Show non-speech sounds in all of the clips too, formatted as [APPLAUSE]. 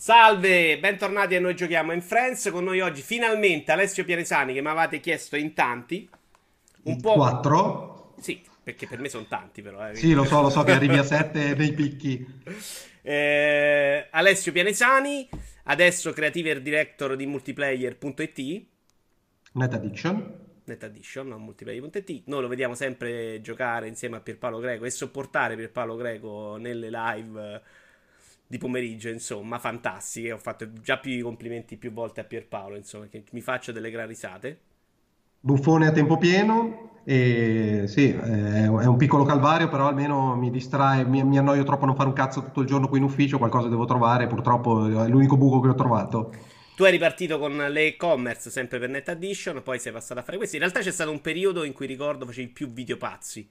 Salve, bentornati a Noi Giochiamo in Friends. Con noi oggi finalmente Alessio Pianesani che mi avevate chiesto in tanti. Un po'. Quattro? Sì, perché per me sono tanti però. Eh. Sì, lo so, lo so che arrivi a sette nei picchi. [LAUGHS] Eh, Alessio Pianesani, adesso creative director di multiplayer.it. Net Addiction. Net Addiction, non multiplayer.it. Noi lo vediamo sempre giocare insieme a Pierpaolo Greco e sopportare Pierpaolo Greco nelle live di pomeriggio, insomma, fantastiche. Ho fatto già più i complimenti più volte a Pierpaolo, insomma, che mi faccio delle gran risate. Buffone a tempo pieno, e sì, è un piccolo calvario, però almeno mi distrae, mi, mi annoio troppo a non fare un cazzo tutto il giorno qui in ufficio, qualcosa devo trovare, purtroppo è l'unico buco che ho trovato. Tu eri partito con le e-commerce sempre per Net Addition, poi sei passato a fare questo. In realtà c'è stato un periodo in cui ricordo facevi più video pazzi.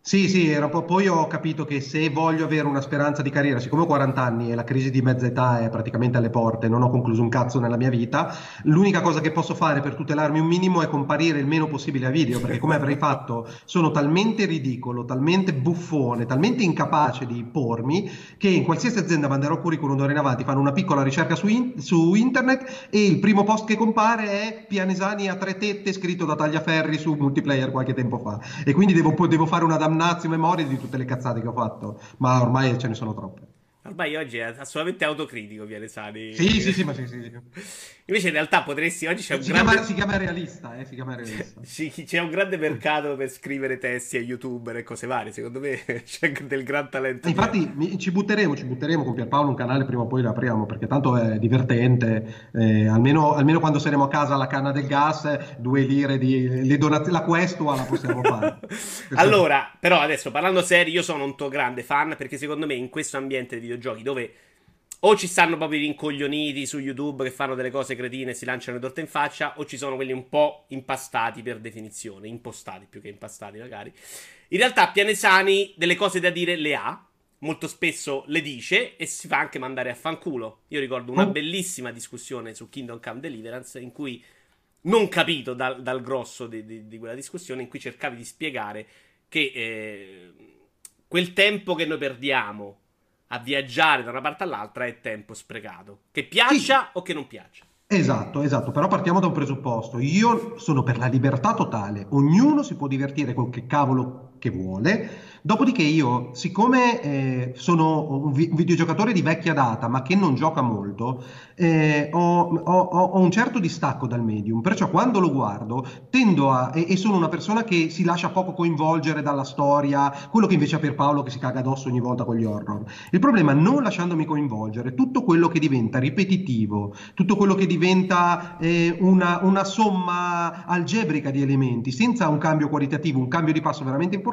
Sì, sì, era po- poi ho capito che se voglio avere una speranza di carriera, siccome ho 40 anni e la crisi di mezza età è praticamente alle porte, non ho concluso un cazzo nella mia vita, l'unica cosa che posso fare per tutelarmi un minimo è comparire il meno possibile a video, perché come avrei fatto sono talmente ridicolo, talmente buffone, talmente incapace di pormi, che in qualsiasi azienda manderò curriculum d'ora in avanti, fanno una piccola ricerca su, in- su internet e il primo post che compare è Pianesani a tre tette scritto da Tagliaferri su multiplayer qualche tempo fa. E quindi devo, devo fare una damnata damnazio memoria di tutte le cazzate che ho fatto, ma ormai ce ne sono troppe. Ormai oggi è assolutamente autocritico, viene Sani. Sì, sì, sì, ma sì, sì. Invece in realtà potresti, oggi c'è un si grande... Chiama, si chiama realista, eh, si chiama realista. c'è un grande mercato per scrivere testi a youtuber e cose varie, secondo me [LAUGHS] c'è del gran talento. Infatti mi, ci butteremo, ci butteremo con Pierpaolo un canale, prima o poi lo apriamo, perché tanto è divertente, eh, almeno, almeno, quando saremo a casa alla canna del gas, due lire di donaz- la questua la possiamo fare. [LAUGHS] allora, però adesso parlando serio, io sono un tuo grande fan, perché secondo me in questo ambiente di videogiochi dove o ci stanno proprio i rincoglioniti su YouTube che fanno delle cose cretine e si lanciano le torte in faccia, o ci sono quelli un po' impastati per definizione, impostati più che impastati magari. In realtà Pianesani delle cose da dire le ha, molto spesso le dice e si fa anche mandare a fanculo. Io ricordo una oh. bellissima discussione su Kingdom Come Deliverance in cui non capito dal, dal grosso di, di, di, quella discussione in cui cercavi di spiegare che eh, quel tempo che noi perdiamo a viaggiare da una parte all'altra è tempo sprecato. Che piaccia sì. o che non piaccia. Esatto, esatto, però partiamo da un presupposto. Io sono per la libertà totale, ognuno si può divertire con che cavolo che vuole. Dopodiché io, siccome eh, sono un, vi- un, videogiocatore di vecchia data, ma che non gioca molto, eh, ho, ho, ho, un certo distacco dal medium, perciò quando lo guardo tendo a... E, e, sono una persona che si lascia poco coinvolgere dalla storia, quello che invece ha per Paolo che si caga addosso ogni volta con gli horror. Il problema non lasciandomi coinvolgere, tutto quello che diventa ripetitivo, tutto quello che diventa eh, una, una somma algebrica di elementi, senza un cambio qualitativo, un cambio di passo veramente importante,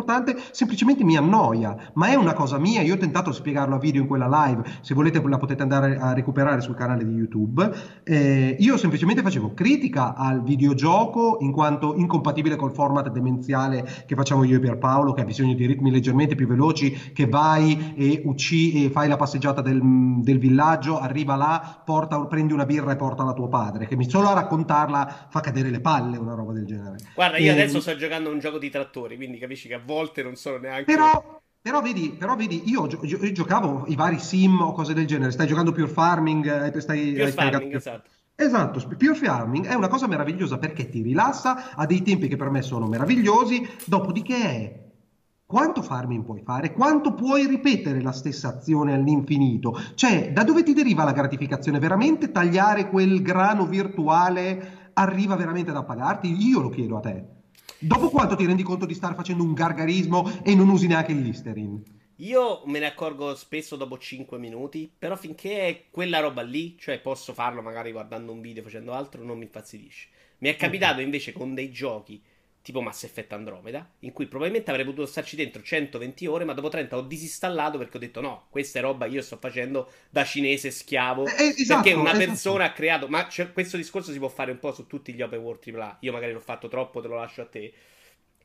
semplicemente mi annoia, ma è una cosa mia, io ho tentato di spiegarlo a video in quella live, se volete la potete andare a recuperare sul canale di YouTube, eh, io semplicemente facevo critica al videogioco in quanto incompatibile col format demenziale che facciamo io e Pierpaolo, che ha bisogno di ritmi leggermente più veloci, che vai e uccidi e fai la passeggiata del, del villaggio, arriva là, porta, prendi una birra e porta a tuo padre, che mi solo a raccontarla fa cadere le palle una roba del genere. Guarda, io e... adesso sto giocando un gioco di trattori, quindi capisci che a volte non sono neanche... Però però vedi, però vedi io, gio- io, giocavo i vari sim o cose del genere, stai giocando Pure Farming, eh, stai, Pure Farming, esatto. Esatto, Pure Farming è una cosa meravigliosa perché ti rilassa, ha dei tempi che per me sono meravigliosi, dopodiché è quanto farming puoi fare? Quanto puoi ripetere la stessa azione all'infinito? Cioè, da dove ti deriva la gratificazione? Veramente tagliare quel grano virtuale arriva veramente da pagarti? Io lo chiedo a te. Dopo quanto ti rendi conto di stare facendo un gargarismo e non usi neanche il Listerin? Io me ne accorgo spesso dopo 5 minuti, però finché è quella roba lì, cioè posso farlo magari guardando un video, facendo altro, non mi infastidisce. Mi è capitato invece con dei giochi tipo Mass Effect Andromeda, in cui probabilmente avrei potuto starci dentro 120 ore, ma dopo 30 ho disinstallato perché ho detto no, questa è roba io sto facendo da cinese schiavo, eh, eh esatto, perché una esatto. persona ha creato, ma questo discorso si può fare un po' su tutti gli open world AAA, io magari l'ho fatto troppo, te lo lascio a te.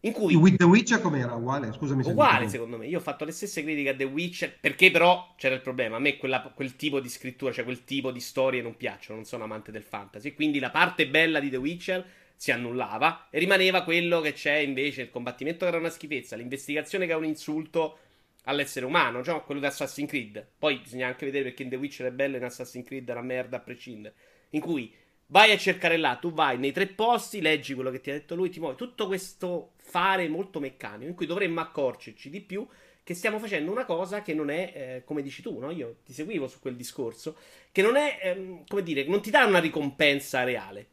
In cui... With The Witcher com'era? Uguale? Scusami se Uguale secondo me, io ho fatto le stesse critiche a The Witcher, perché però c'era il problema, a me quella, quel tipo di scrittura, cioè quel tipo di storie non piacciono, non sono amante del fantasy, quindi la parte bella di The Witcher si annullava e rimaneva quello che c'è invece il combattimento che era una schifezza, l'investigazione che è un insulto all'essere umano, cioè quello di Assassin's Creed. Poi bisogna anche vedere perché in The Witcher è bello e in Assassin's Creed è una merda a prescindere. In cui vai a cercare là, tu vai nei tre posti, leggi quello che ti ha detto lui, ti muovi. Tutto questo fare molto meccanico, in cui dovremmo accorgerci di più che stiamo facendo una cosa che non è, eh, come dici tu, no? Io ti seguivo su quel discorso, che non è, ehm, come dire, non ti dà una ricompensa reale.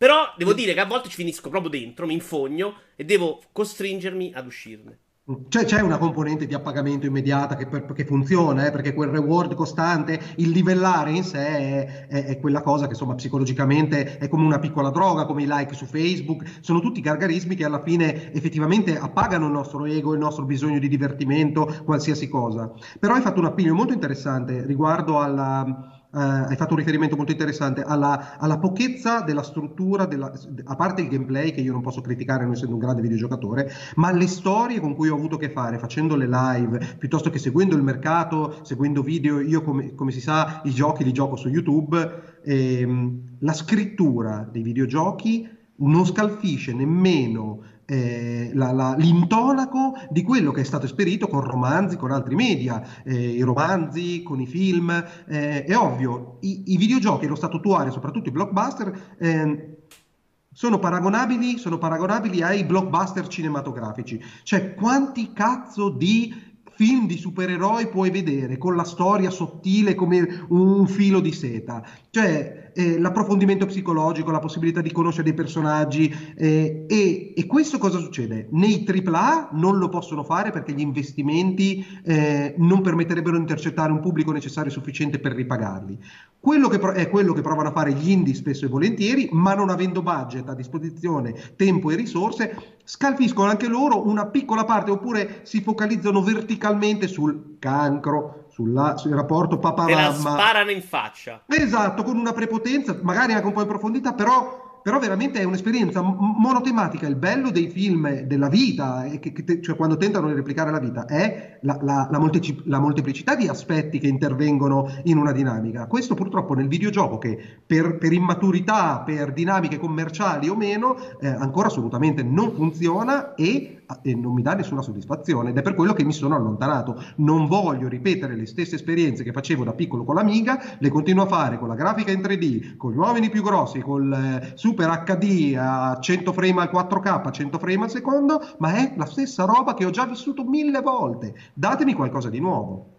Però devo dire che a volte ci finisco proprio dentro, mi infogno e devo costringermi ad uscirne. Cioè, c'è una componente di appagamento immediata che, per, che funziona, eh, perché quel reward costante, il livellare in sé è, è, è, quella cosa che insomma psicologicamente è come una piccola droga, come i like su Facebook, sono tutti gargarismi che alla fine effettivamente appagano il nostro ego, il nostro bisogno di divertimento, qualsiasi cosa. Però hai fatto un appiglio molto interessante riguardo alla eh, hai fatto un riferimento molto interessante alla, alla pochezza della struttura, della, a parte il gameplay che io non posso criticare non essendo un grande videogiocatore, ma le storie con cui ho avuto a che fare facendo le live, piuttosto che seguendo il mercato, seguendo video, io come, come si sa i giochi li gioco su YouTube, ehm, la scrittura dei videogiochi non scalfisce nemmeno eh, la, la, l'intonaco di quello che è stato esperito con romanzi, con altri media, eh, i romanzi, con i film. Eh, è ovvio, i, i videogiochi e lo statutuario, soprattutto i blockbuster, ehm, sono paragonabili, sono paragonabili ai blockbuster cinematografici. Cioè, quanti cazzo di film di supereroi puoi vedere con la storia sottile come un filo di seta? Cioè, eh, l'approfondimento psicologico, la possibilità di conoscere dei personaggi eh, e, e, questo cosa succede? Nei AAA non lo possono fare perché gli investimenti eh, non permetterebbero di intercettare un pubblico necessario e sufficiente per ripagarli. Quello che pro- è quello che provano a fare gli indie spesso e volentieri, ma non avendo budget a disposizione, tempo e risorse, scalfiscono anche loro una piccola parte oppure si focalizzano verticalmente sul cancro, sulla, sul rapporto papà-mamma. Te sparano in faccia. Esatto, con una prepotenza, magari anche un po' in profondità, però però veramente è un'esperienza monotematica. Il bello dei film della vita, che, che, cioè quando tentano di replicare la vita, è la, la, la, molteci- la, molteplicità di aspetti che intervengono in una dinamica. Questo purtroppo nel videogioco, che per, per immaturità, per dinamiche commerciali o meno, eh, ancora assolutamente non funziona e e non mi dà nessuna soddisfazione ed è per quello che mi sono allontanato. Non voglio ripetere le stesse esperienze che facevo da piccolo con l'Amiga, le continuo a fare con la grafica in 3D, con gli uomini più grossi, col eh, Super HD a 100 frame al 4K, a 100 frame al secondo, ma è la stessa roba che ho già vissuto mille volte. Datemi qualcosa di nuovo.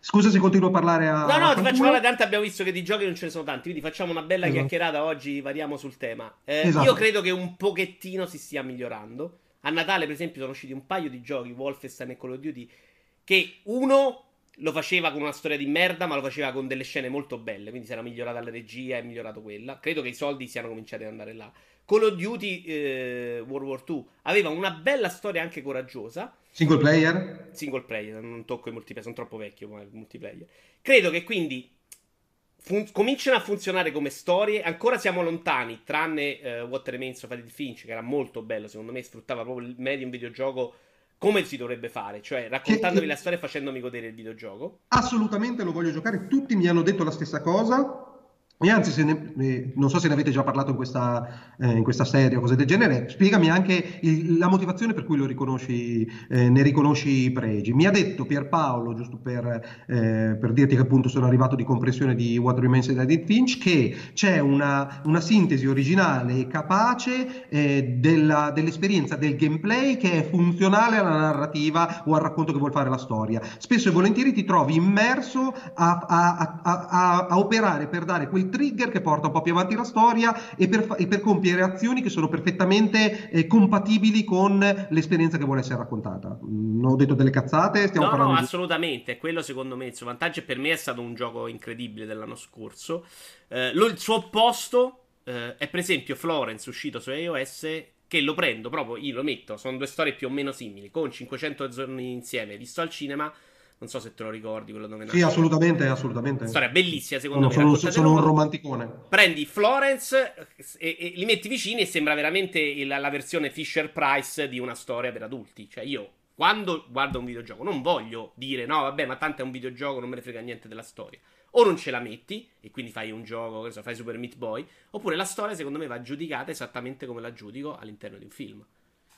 Scusa se continuo a parlare a. No, no, ti faccio parlare tanto. Abbiamo visto che di giochi non ce ne sono tanti. Quindi facciamo una bella esatto. chiacchierata oggi. Variamo sul tema. Eh, esatto. Io credo che un pochettino si stia migliorando. A Natale, per esempio, sono usciti un paio di giochi, Wolfenstein e Call of Duty, che uno lo faceva con una storia di merda, ma lo faceva con delle scene molto belle. Quindi si era migliorata la regia e migliorato quella. Credo che i soldi siano cominciati ad andare là. Call of Duty eh, World War II aveva una bella storia anche coraggiosa. Single player? Single player, non tocco i multiplayer, sono troppo vecchio ma il multiplayer. Credo che quindi fun- cominciano a funzionare come storie. Ancora siamo lontani, tranne uh, What Remains of Edith Finch, che era molto bello, secondo me sfruttava proprio il medium videogioco come si dovrebbe fare, cioè raccontandovi che, la storia e facendomi godere il videogioco. Assolutamente lo voglio giocare, tutti mi hanno detto la stessa cosa. E anzi, ne, eh, non so se ne avete già parlato in questa, eh, in questa serie o cose del genere, spiegami anche il, la motivazione per cui riconosci, eh, ne riconosci i pregi. Mi ha detto Pierpaolo, giusto per, eh, per, dirti che appunto sono arrivato di compressione di What Remains of Edith Finch, che c'è una, una sintesi originale e capace eh, della, dell'esperienza del gameplay che è funzionale alla narrativa o al racconto che vuol fare la storia. Spesso e volentieri ti trovi immerso a, a, a, a operare per dare quel trigger che porta un po' più avanti la storia e per, e per compiere azioni che sono perfettamente eh, compatibili con l'esperienza che vuole essere raccontata. Non ho detto delle cazzate, stiamo no, parlando no, assolutamente, quello secondo me il suo vantaggio per me è stato un gioco incredibile dell'anno scorso. Eh, lo, il suo opposto eh, è per esempio Florence uscito su iOS che lo prendo proprio, io lo metto, sono due storie più o meno simili, con 500 giorni insieme, visto al cinema non so se te lo ricordi quello dove Sì, assolutamente, assolutamente. Storia bellissima, secondo sono, me. Sono, sono un romanticone. Prendi Florence e, e, li metti vicini e sembra veramente il, la versione Fisher Price di una storia per adulti. Cioè, io quando guardo un videogioco non voglio dire no, vabbè, ma tanto è un videogioco, non me ne frega niente della storia. O non ce la metti e quindi fai un gioco, fai Super Meat Boy, oppure la storia secondo me va giudicata esattamente come la giudico all'interno di un film.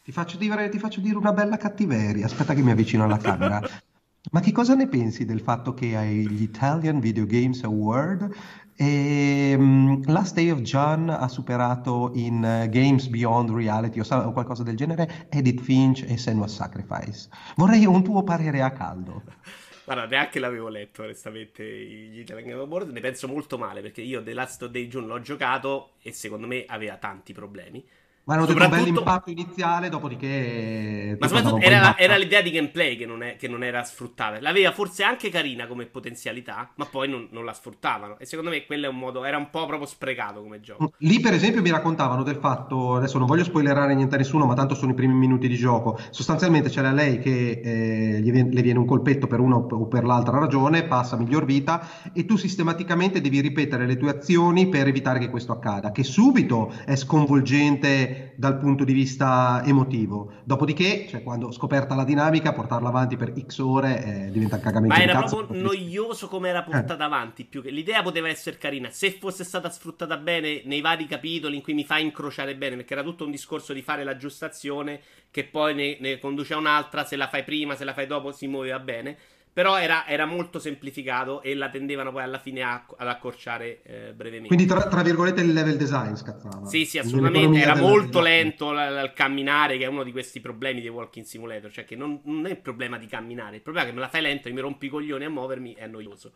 Ti faccio dire, ti faccio dire una bella cattiveria. Aspetta che mi avvicino alla camera. [LAUGHS] Ma che cosa ne pensi del fatto che agli Italian Video Games Award ehm, Last Day of John ha superato in eh, Games Beyond Reality o, o qualcosa del genere Edith Finch e Senua's Sacrifice? Vorrei un tuo parere a caldo. [LAUGHS] Guarda, neanche l'avevo letto onestamente gli Italian Game Award, ne penso molto male perché io The Last Day of June l'ho giocato e secondo me aveva tanti problemi. Ma hanno detto un bel impatto iniziale, dopodiché... Ma soprattutto era, era, l'idea di gameplay che non, è, che non, era sfruttata. L'aveva forse anche carina come potenzialità, ma poi non, non, la sfruttavano. E secondo me quello è un modo... Era un po' proprio sprecato come gioco. Lì per esempio mi raccontavano del fatto, adesso non voglio spoilerare niente a nessuno, ma tanto sono i primi minuti di gioco. Sostanzialmente c'era lei che eh, le viene un colpetto per una o per l'altra ragione, passa miglior vita e tu sistematicamente devi ripetere le tue azioni per evitare che questo accada, che subito è sconvolgente dal punto di vista emotivo. Dopodiché, cioè, quando scoperta la dinamica, portarla avanti per X ore eh, diventa un cagamento Ma era proprio noioso come era portata eh. avanti. Più che... L'idea poteva essere carina. Se fosse stata sfruttata bene nei vari capitoli in cui mi fa incrociare bene, perché era tutto un discorso di fare la giusta azione, che poi ne, ne conduce a un'altra. Se la fai prima, se la fai dopo, si muoveva bene. Però era, era, molto semplificato e la tendevano poi alla fine a, ad accorciare eh, brevemente. Quindi, tra, tra, virgolette, il level design scazzava. Sì, sì, assolutamente. Era molto lento il camminare, che è uno di questi problemi dei Walking Simulator. Cioè, che non, non, è il problema di camminare, il problema è che me la fai lento e mi rompi i coglioni a muovermi, è noioso.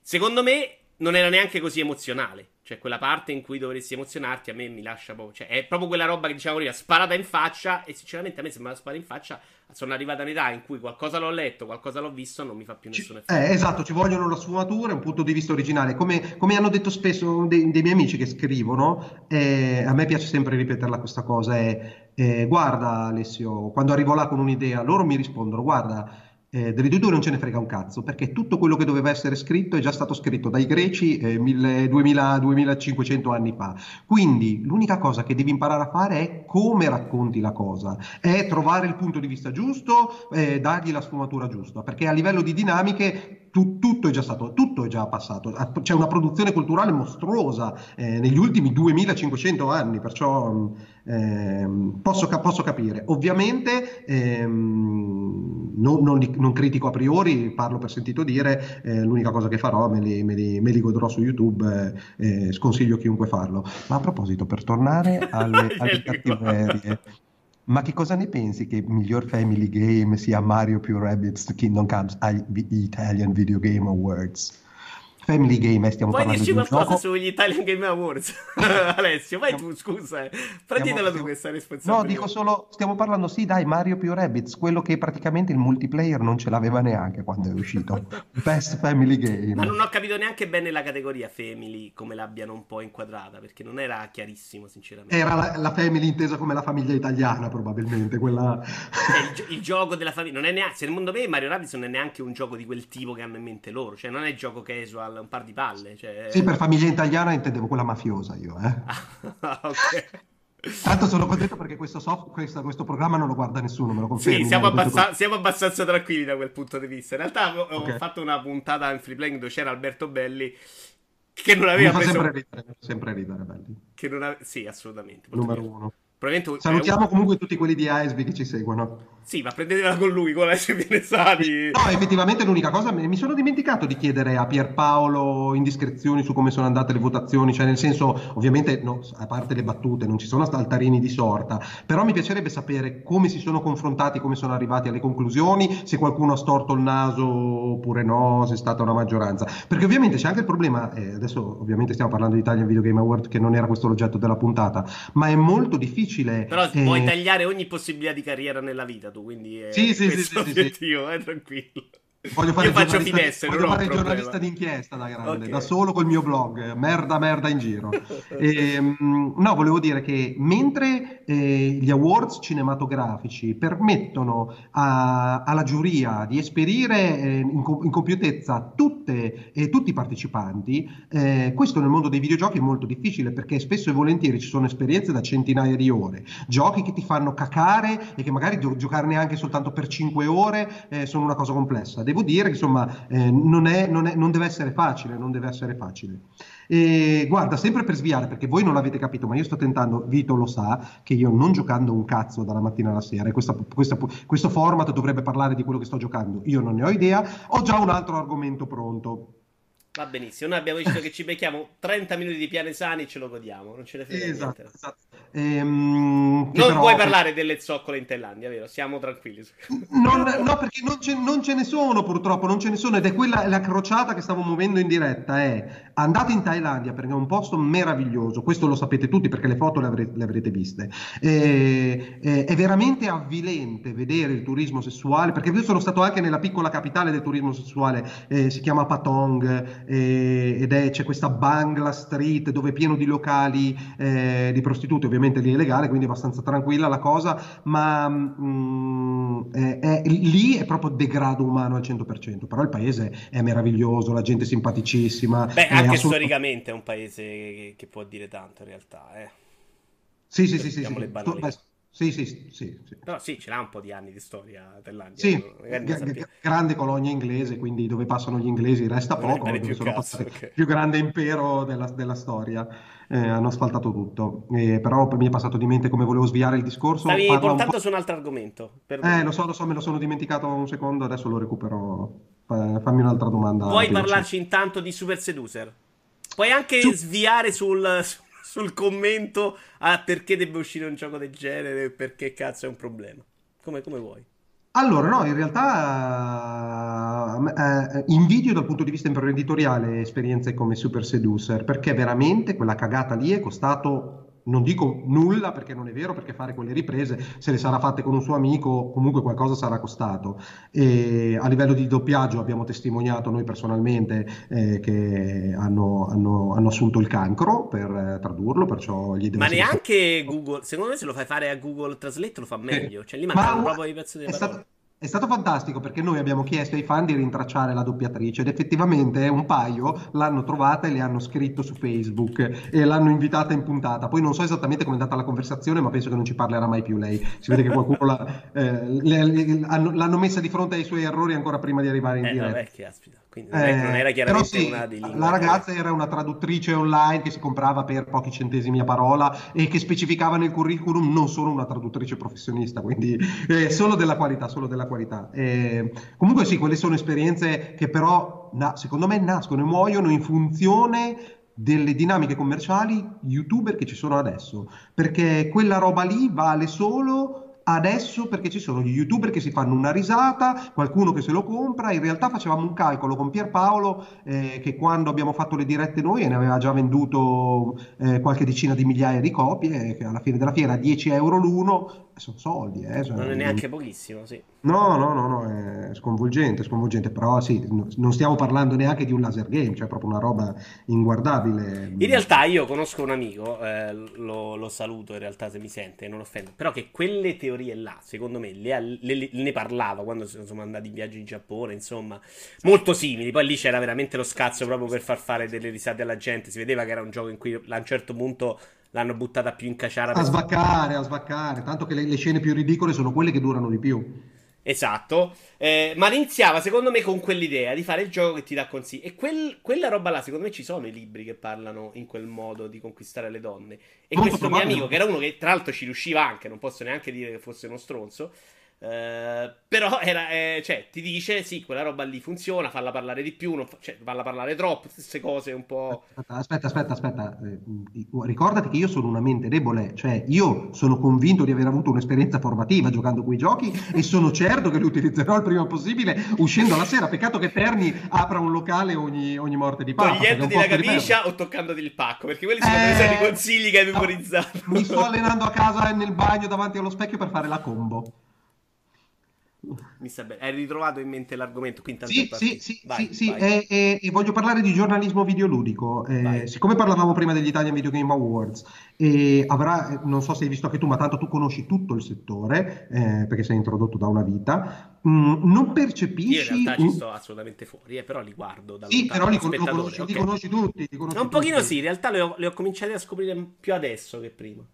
Secondo me, non era neanche così emozionale. Cioè, quella parte in cui dovresti emozionarti a me mi lascia proprio. Cioè, è proprio quella roba che diciamo prima, sparata in faccia. E sinceramente a me sembra sparata in faccia. Sono arrivata in età in cui qualcosa l'ho letto, qualcosa l'ho visto, non mi fa più nessun effetto. Eh, esatto, ci vogliono la sfumatura e un punto di vista originale. Come, come hanno detto spesso dei, dei, miei amici che scrivono, eh, a me piace sempre ripeterla questa cosa: è eh, guarda, Alessio, quando arrivo là con un'idea, loro mi rispondono: guarda eh, delle due non ce ne frega un cazzo, perché tutto quello che doveva essere scritto è già stato scritto dai greci eh, 2000, 2500 anni fa. Quindi l'unica cosa che devi imparare a fare è come racconti la cosa, è trovare il punto di vista giusto, eh, dargli la sfumatura giusta, perché a livello di dinamiche tu, tutto è già stato, tutto è già passato. C'è una produzione culturale mostruosa eh, negli ultimi 2500 anni, perciò ehm, posso, posso, capire. Ovviamente ehm, non, non, non, critico a priori, parlo per sentito dire, eh, l'unica cosa che farò me li, me li, me li godrò su YouTube, eh, sconsiglio a chiunque farlo. Ma a proposito, per tornare [LAUGHS] alle, alle cattiverie, ma che cosa ne pensi che il miglior family game sia Mario più Rabbids Kingdom Comes agli Italian Video Game Awards? Family Game, stiamo Vuoi parlando di un qualcosa gioco... sugli Italian Game Awards? [LAUGHS] Alessio, vai tu, scusa. Eh. Prenditela tu questa responsabilità. No, dico solo, stiamo parlando, sì dai, Mario più Rabbids, quello che praticamente il multiplayer non ce l'aveva neanche quando è uscito. [LAUGHS] Best Family Game. Ma non ho capito neanche bene la categoria Family, come l'abbiano un po' inquadrata, perché non era chiarissimo, sinceramente. Era la, la Family intesa come la famiglia italiana, probabilmente, quella... Cioè, il, [LAUGHS] il, gioco della famiglia, non è neanche, secondo me Mario Rabbids non è neanche un gioco di quel tipo che hanno in mente loro, cioè non è gioco casual un par di palle. Cioè... Sì, per famiglia italiana intendevo quella mafiosa io. Eh. [LAUGHS] Ah, ok. Tanto sono contento perché questo, soft, questo, questo, programma non lo guarda nessuno, me lo confermi. Sì, siamo, abbassa- siamo, abbastanza tranquilli da quel punto di vista. In realtà ho, okay. ho fatto una puntata in free playing dove c'era Alberto Belli che non aveva preso... sempre ridere, sempre ridere Belli. Che non ave... Sì, assolutamente. Numero uno. Salutiamo un... comunque tutti quelli di ISB che ci seguono. Sì, ma prendetela con lui, con se viene Sani. No, effettivamente l'unica cosa, mi sono dimenticato di chiedere a Pierpaolo indiscrezioni su come sono andate le votazioni, cioè nel senso, ovviamente, no, a parte le battute, non ci sono altarini di sorta, però mi piacerebbe sapere come si sono confrontati, come sono arrivati alle conclusioni, se qualcuno ha storto il naso oppure no, se è stata una maggioranza. Perché ovviamente c'è anche il problema, eh, adesso ovviamente stiamo parlando di Italian Video Game Award, che non era questo l'oggetto della puntata, ma è molto difficile. Però eh, puoi tagliare ogni possibilità di carriera nella vita tu, quindi è sì, sì, sì, sì, l'obiettivo, è tranquillo. Voglio fare Io faccio finestre, voglio fare giornalista d'inchiesta da grande, okay. da solo col mio blog, merda merda in giro. e, [LAUGHS] ehm, no, volevo dire che mentre eh, gli awards cinematografici permettono a, alla giuria di esperire eh, in, in, compiutezza tutte, eh, tutti i partecipanti, eh, questo nel mondo dei videogiochi è molto difficile perché spesso e volentieri ci sono esperienze da centinaia di ore, giochi che ti fanno cacare e che magari giocarne anche soltanto per 5 ore eh, sono una cosa complessa. Devo dire che insomma eh, non, è, non, è, non, deve essere facile, non deve essere facile. E, guarda, sempre per sviare, perché voi non l'avete capito, ma io sto tentando, Vito lo sa, che io non giocando un cazzo dalla mattina alla sera, e questa, questa, questo format dovrebbe parlare di quello che sto giocando, io non ne ho idea, ho già un altro argomento pronto. Va benissimo, noi abbiamo deciso che ci becchiamo 30 minuti di piane sani e ce lo godiamo, non ce ne frega esatto, niente. Esatto. Ehm, non però... puoi parlare delle zoccole in Thailandia, vero? Siamo tranquilli. Non, no, perché non ce, non ce, ne sono purtroppo, non ce ne sono ed è quella la crociata che stavo muovendo in diretta, è andate in Thailandia perché è un posto meraviglioso, questo lo sapete tutti perché le foto le avrete, le avrete viste. E, e, è veramente avvilente vedere il turismo sessuale, perché io sono stato anche nella piccola capitale del turismo sessuale, eh, si chiama Patong eh, ed è, c'è questa Bangla Street dove è pieno di locali eh, di prostitute, ovviamente lì è legale, quindi è abbastanza tranquilla la cosa, ma mm, è, è, lì è proprio degrado umano al 100%, però il paese è meraviglioso, la gente è simpaticissima. Beh, anche assolut- storicamente è un paese che, che, può dire tanto in realtà. Eh. Sì, sì, sì, sì, sì. Beh, sì, sì, sì, sì, Però sì, ce l'ha un po' di anni di storia Thailandia. Sì, g- grande colonia inglese, quindi dove passano gli inglesi resta poco, dove sono cazzo, okay. più grande impero della, della storia. Eh, hanno asfaltato tutto. Eh, però mi è passato di mente come volevo sviare il discorso. Stavi portando un su un altro argomento. Eh, lo so, lo so, me lo sono dimenticato un secondo, adesso lo recupero. fammi un'altra domanda. Vuoi parlarci intanto di Super Seducer? Puoi anche su... sviare sul sul commento a perché deve uscire un gioco del genere perché cazzo è un problema. Come, come vuoi. Allora, no, in realtà eh, eh, invidio dal punto di vista imprenditoriale esperienze come Super Seducer, perché veramente quella cagata lì è costato non dico nulla perché non è vero, perché fare quelle riprese, se le sarà fatte con un suo amico, comunque qualcosa sarà costato. E a livello di doppiaggio abbiamo testimoniato noi personalmente eh, che hanno, hanno, hanno, assunto il cancro per eh, tradurlo, perciò gli Ma neanche Google, secondo me se lo fai fare a Google Translate lo fa meglio, cioè lì mancano proprio i pezzi delle parole. Stato è stato fantastico perché noi abbiamo chiesto ai fan di rintracciare la doppiatrice ed effettivamente un paio l'hanno trovata e le hanno scritto su Facebook e l'hanno invitata in puntata. Poi non so esattamente come è andata la conversazione, ma penso che non ci parlerà mai più lei. Si vede che qualcuno la, eh, le, le, l'hanno messa di fronte ai suoi errori ancora prima di arrivare in eh, diretta. Vabbè, che aspita. Quindi non, è, non era eh, chiaramente sì, una di lingua. La ragazza era una traduttrice online che si comprava per pochi centesimi a parola e che specificava nel curriculum non sono una traduttrice professionista, quindi eh, solo della qualità, solo della qualità. Eh, comunque sì, quelle sono esperienze che però na, secondo me nascono e muoiono in funzione delle dinamiche commerciali youtuber che ci sono adesso, perché quella roba lì vale solo Adesso perché ci sono gli youtuber che si fanno una risata, qualcuno che se lo compra, in realtà facevamo un calcolo con Pierpaolo eh, che quando abbiamo fatto le dirette noi ne aveva già venduto eh, qualche decina di migliaia di copie, che alla fine della fiera 10 euro l'uno, sono soldi. Eh, cioè, non è neanche pochissimo, sì. No, no, no, no, è sconvolgente, sconvolgente, però sì, non stiamo parlando neanche di un laser game, cioè proprio una roba inguardabile. In realtà io conosco un amico, eh, lo, lo, saluto in realtà se mi sente, non offendo, però che quelle teorie là, secondo me, le, le, ne parlava quando sono andati in viaggio in Giappone, insomma, molto simili, poi lì c'era veramente lo scazzo proprio per far fare delle risate alla gente, si vedeva che era un gioco in cui a un certo punto l'hanno buttata più in caciara. A svaccare, a svaccare, tanto che le, le, scene più ridicole sono quelle che durano di più. Esatto, eh, ma iniziava secondo me con quell'idea di fare il gioco che ti dà consigli. E quel, quella roba là, secondo me ci sono i libri che parlano in quel modo di conquistare le donne. E Molto questo mio amico, che era uno che tra l'altro ci riusciva anche, non posso neanche dire che fosse uno stronzo, Uh, però era, eh, cioè, ti dice sì, quella roba lì funziona, falla parlare di più, non fa, cioè, falla parlare troppo, queste cose un po'. Aspetta, aspetta, aspetta, eh, ricordati che io sono una mente debole, cioè io sono convinto di aver avuto un'esperienza formativa giocando quei giochi e sono certo che li utilizzerò il prima possibile uscendo la sera. Peccato che Terni apra un locale ogni, ogni morte di papa. Togliendoti la camicia o toccandoti il pacco, perché quelli sono eh, i consigli che hai memorizzato. Mi sto allenando a casa nel bagno davanti allo specchio per fare la combo. Mi sta bene. Hai ritrovato in mente l'argomento? Quindi sì, sì, sì, vai, sì, vai. Sì, e, e, voglio parlare di giornalismo videoludico. Eh, siccome parlavamo prima degli Italian Video Game Awards, e avrà, non so se hai visto anche tu, ma tanto tu conosci tutto il settore, eh, perché sei introdotto da una vita, mm, non percepisci... Io in realtà ci sto assolutamente fuori, eh, però li guardo da Sì, però li, con, conosci, okay. li, conosci, tutti. Li conosci Un pochino tutti. sì, in realtà li ho, li ho cominciati a scoprire più adesso che prima.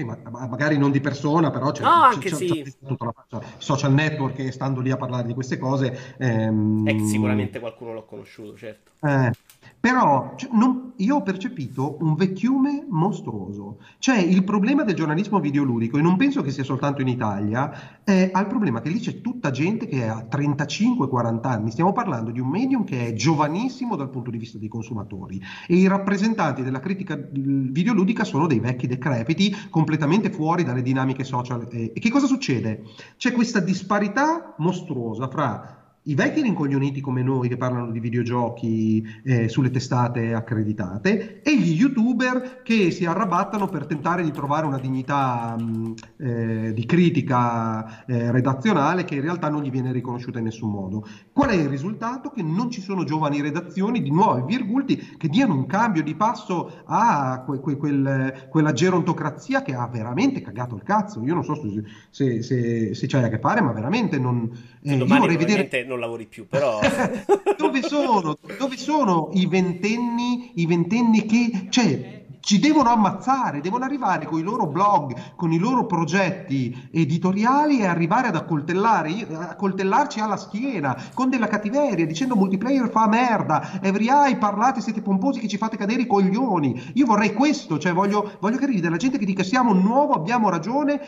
Sì, ma, magari non di persona, però c'è, no, anche c'è, sì. c'è tutta la faccia social network e stando lì a parlare di queste cose. Ehm, eh, ehm, sicuramente qualcuno l'ho conosciuto, certo. Eh, però cioè, non- io ho percepito un vecchiume mostruoso. Cioè, il problema del giornalismo videoludico, e non penso che sia soltanto in Italia, è al problema che lì c'è tutta gente che ha 35-40 anni. Stiamo parlando di un medium che è giovanissimo dal punto di vista dei consumatori e i rappresentanti della critica videoludica sono dei vecchi decrepiti, completamente fuori dalle dinamiche social. E, e che cosa succede? C'è questa disparità mostruosa fra i vecchi rincoglioniti come noi che parlano di videogiochi eh, sulle testate accreditate e gli youtuber che si arrabattano per tentare di trovare una dignità mh, eh, di critica eh, redazionale che in realtà non gli viene riconosciuta in nessun modo. Qual è il risultato? Che non ci sono giovani redazioni di nuovi virgulti che diano un cambio di passo a que- que- quel- quella gerontocrazia che ha veramente cagato il cazzo. Io non so se, se, se, se c'hai a che fare, ma veramente non... eh, io vorrei vedere non lavori più, però... [LAUGHS] dove, sono, dove sono i ventenni, i ventenni che... Cioè, ci devono ammazzare, devono arrivare con i loro blog, con i loro progetti editoriali e arrivare ad accoltellare, accoltellarci alla schiena con della cattiveria, dicendo multiplayer fa merda, every eye parlate, siete pomposi che ci fate cadere i coglioni. Io vorrei questo, cioè voglio, voglio che arrivi della gente che dica siamo nuovo, abbiamo ragione,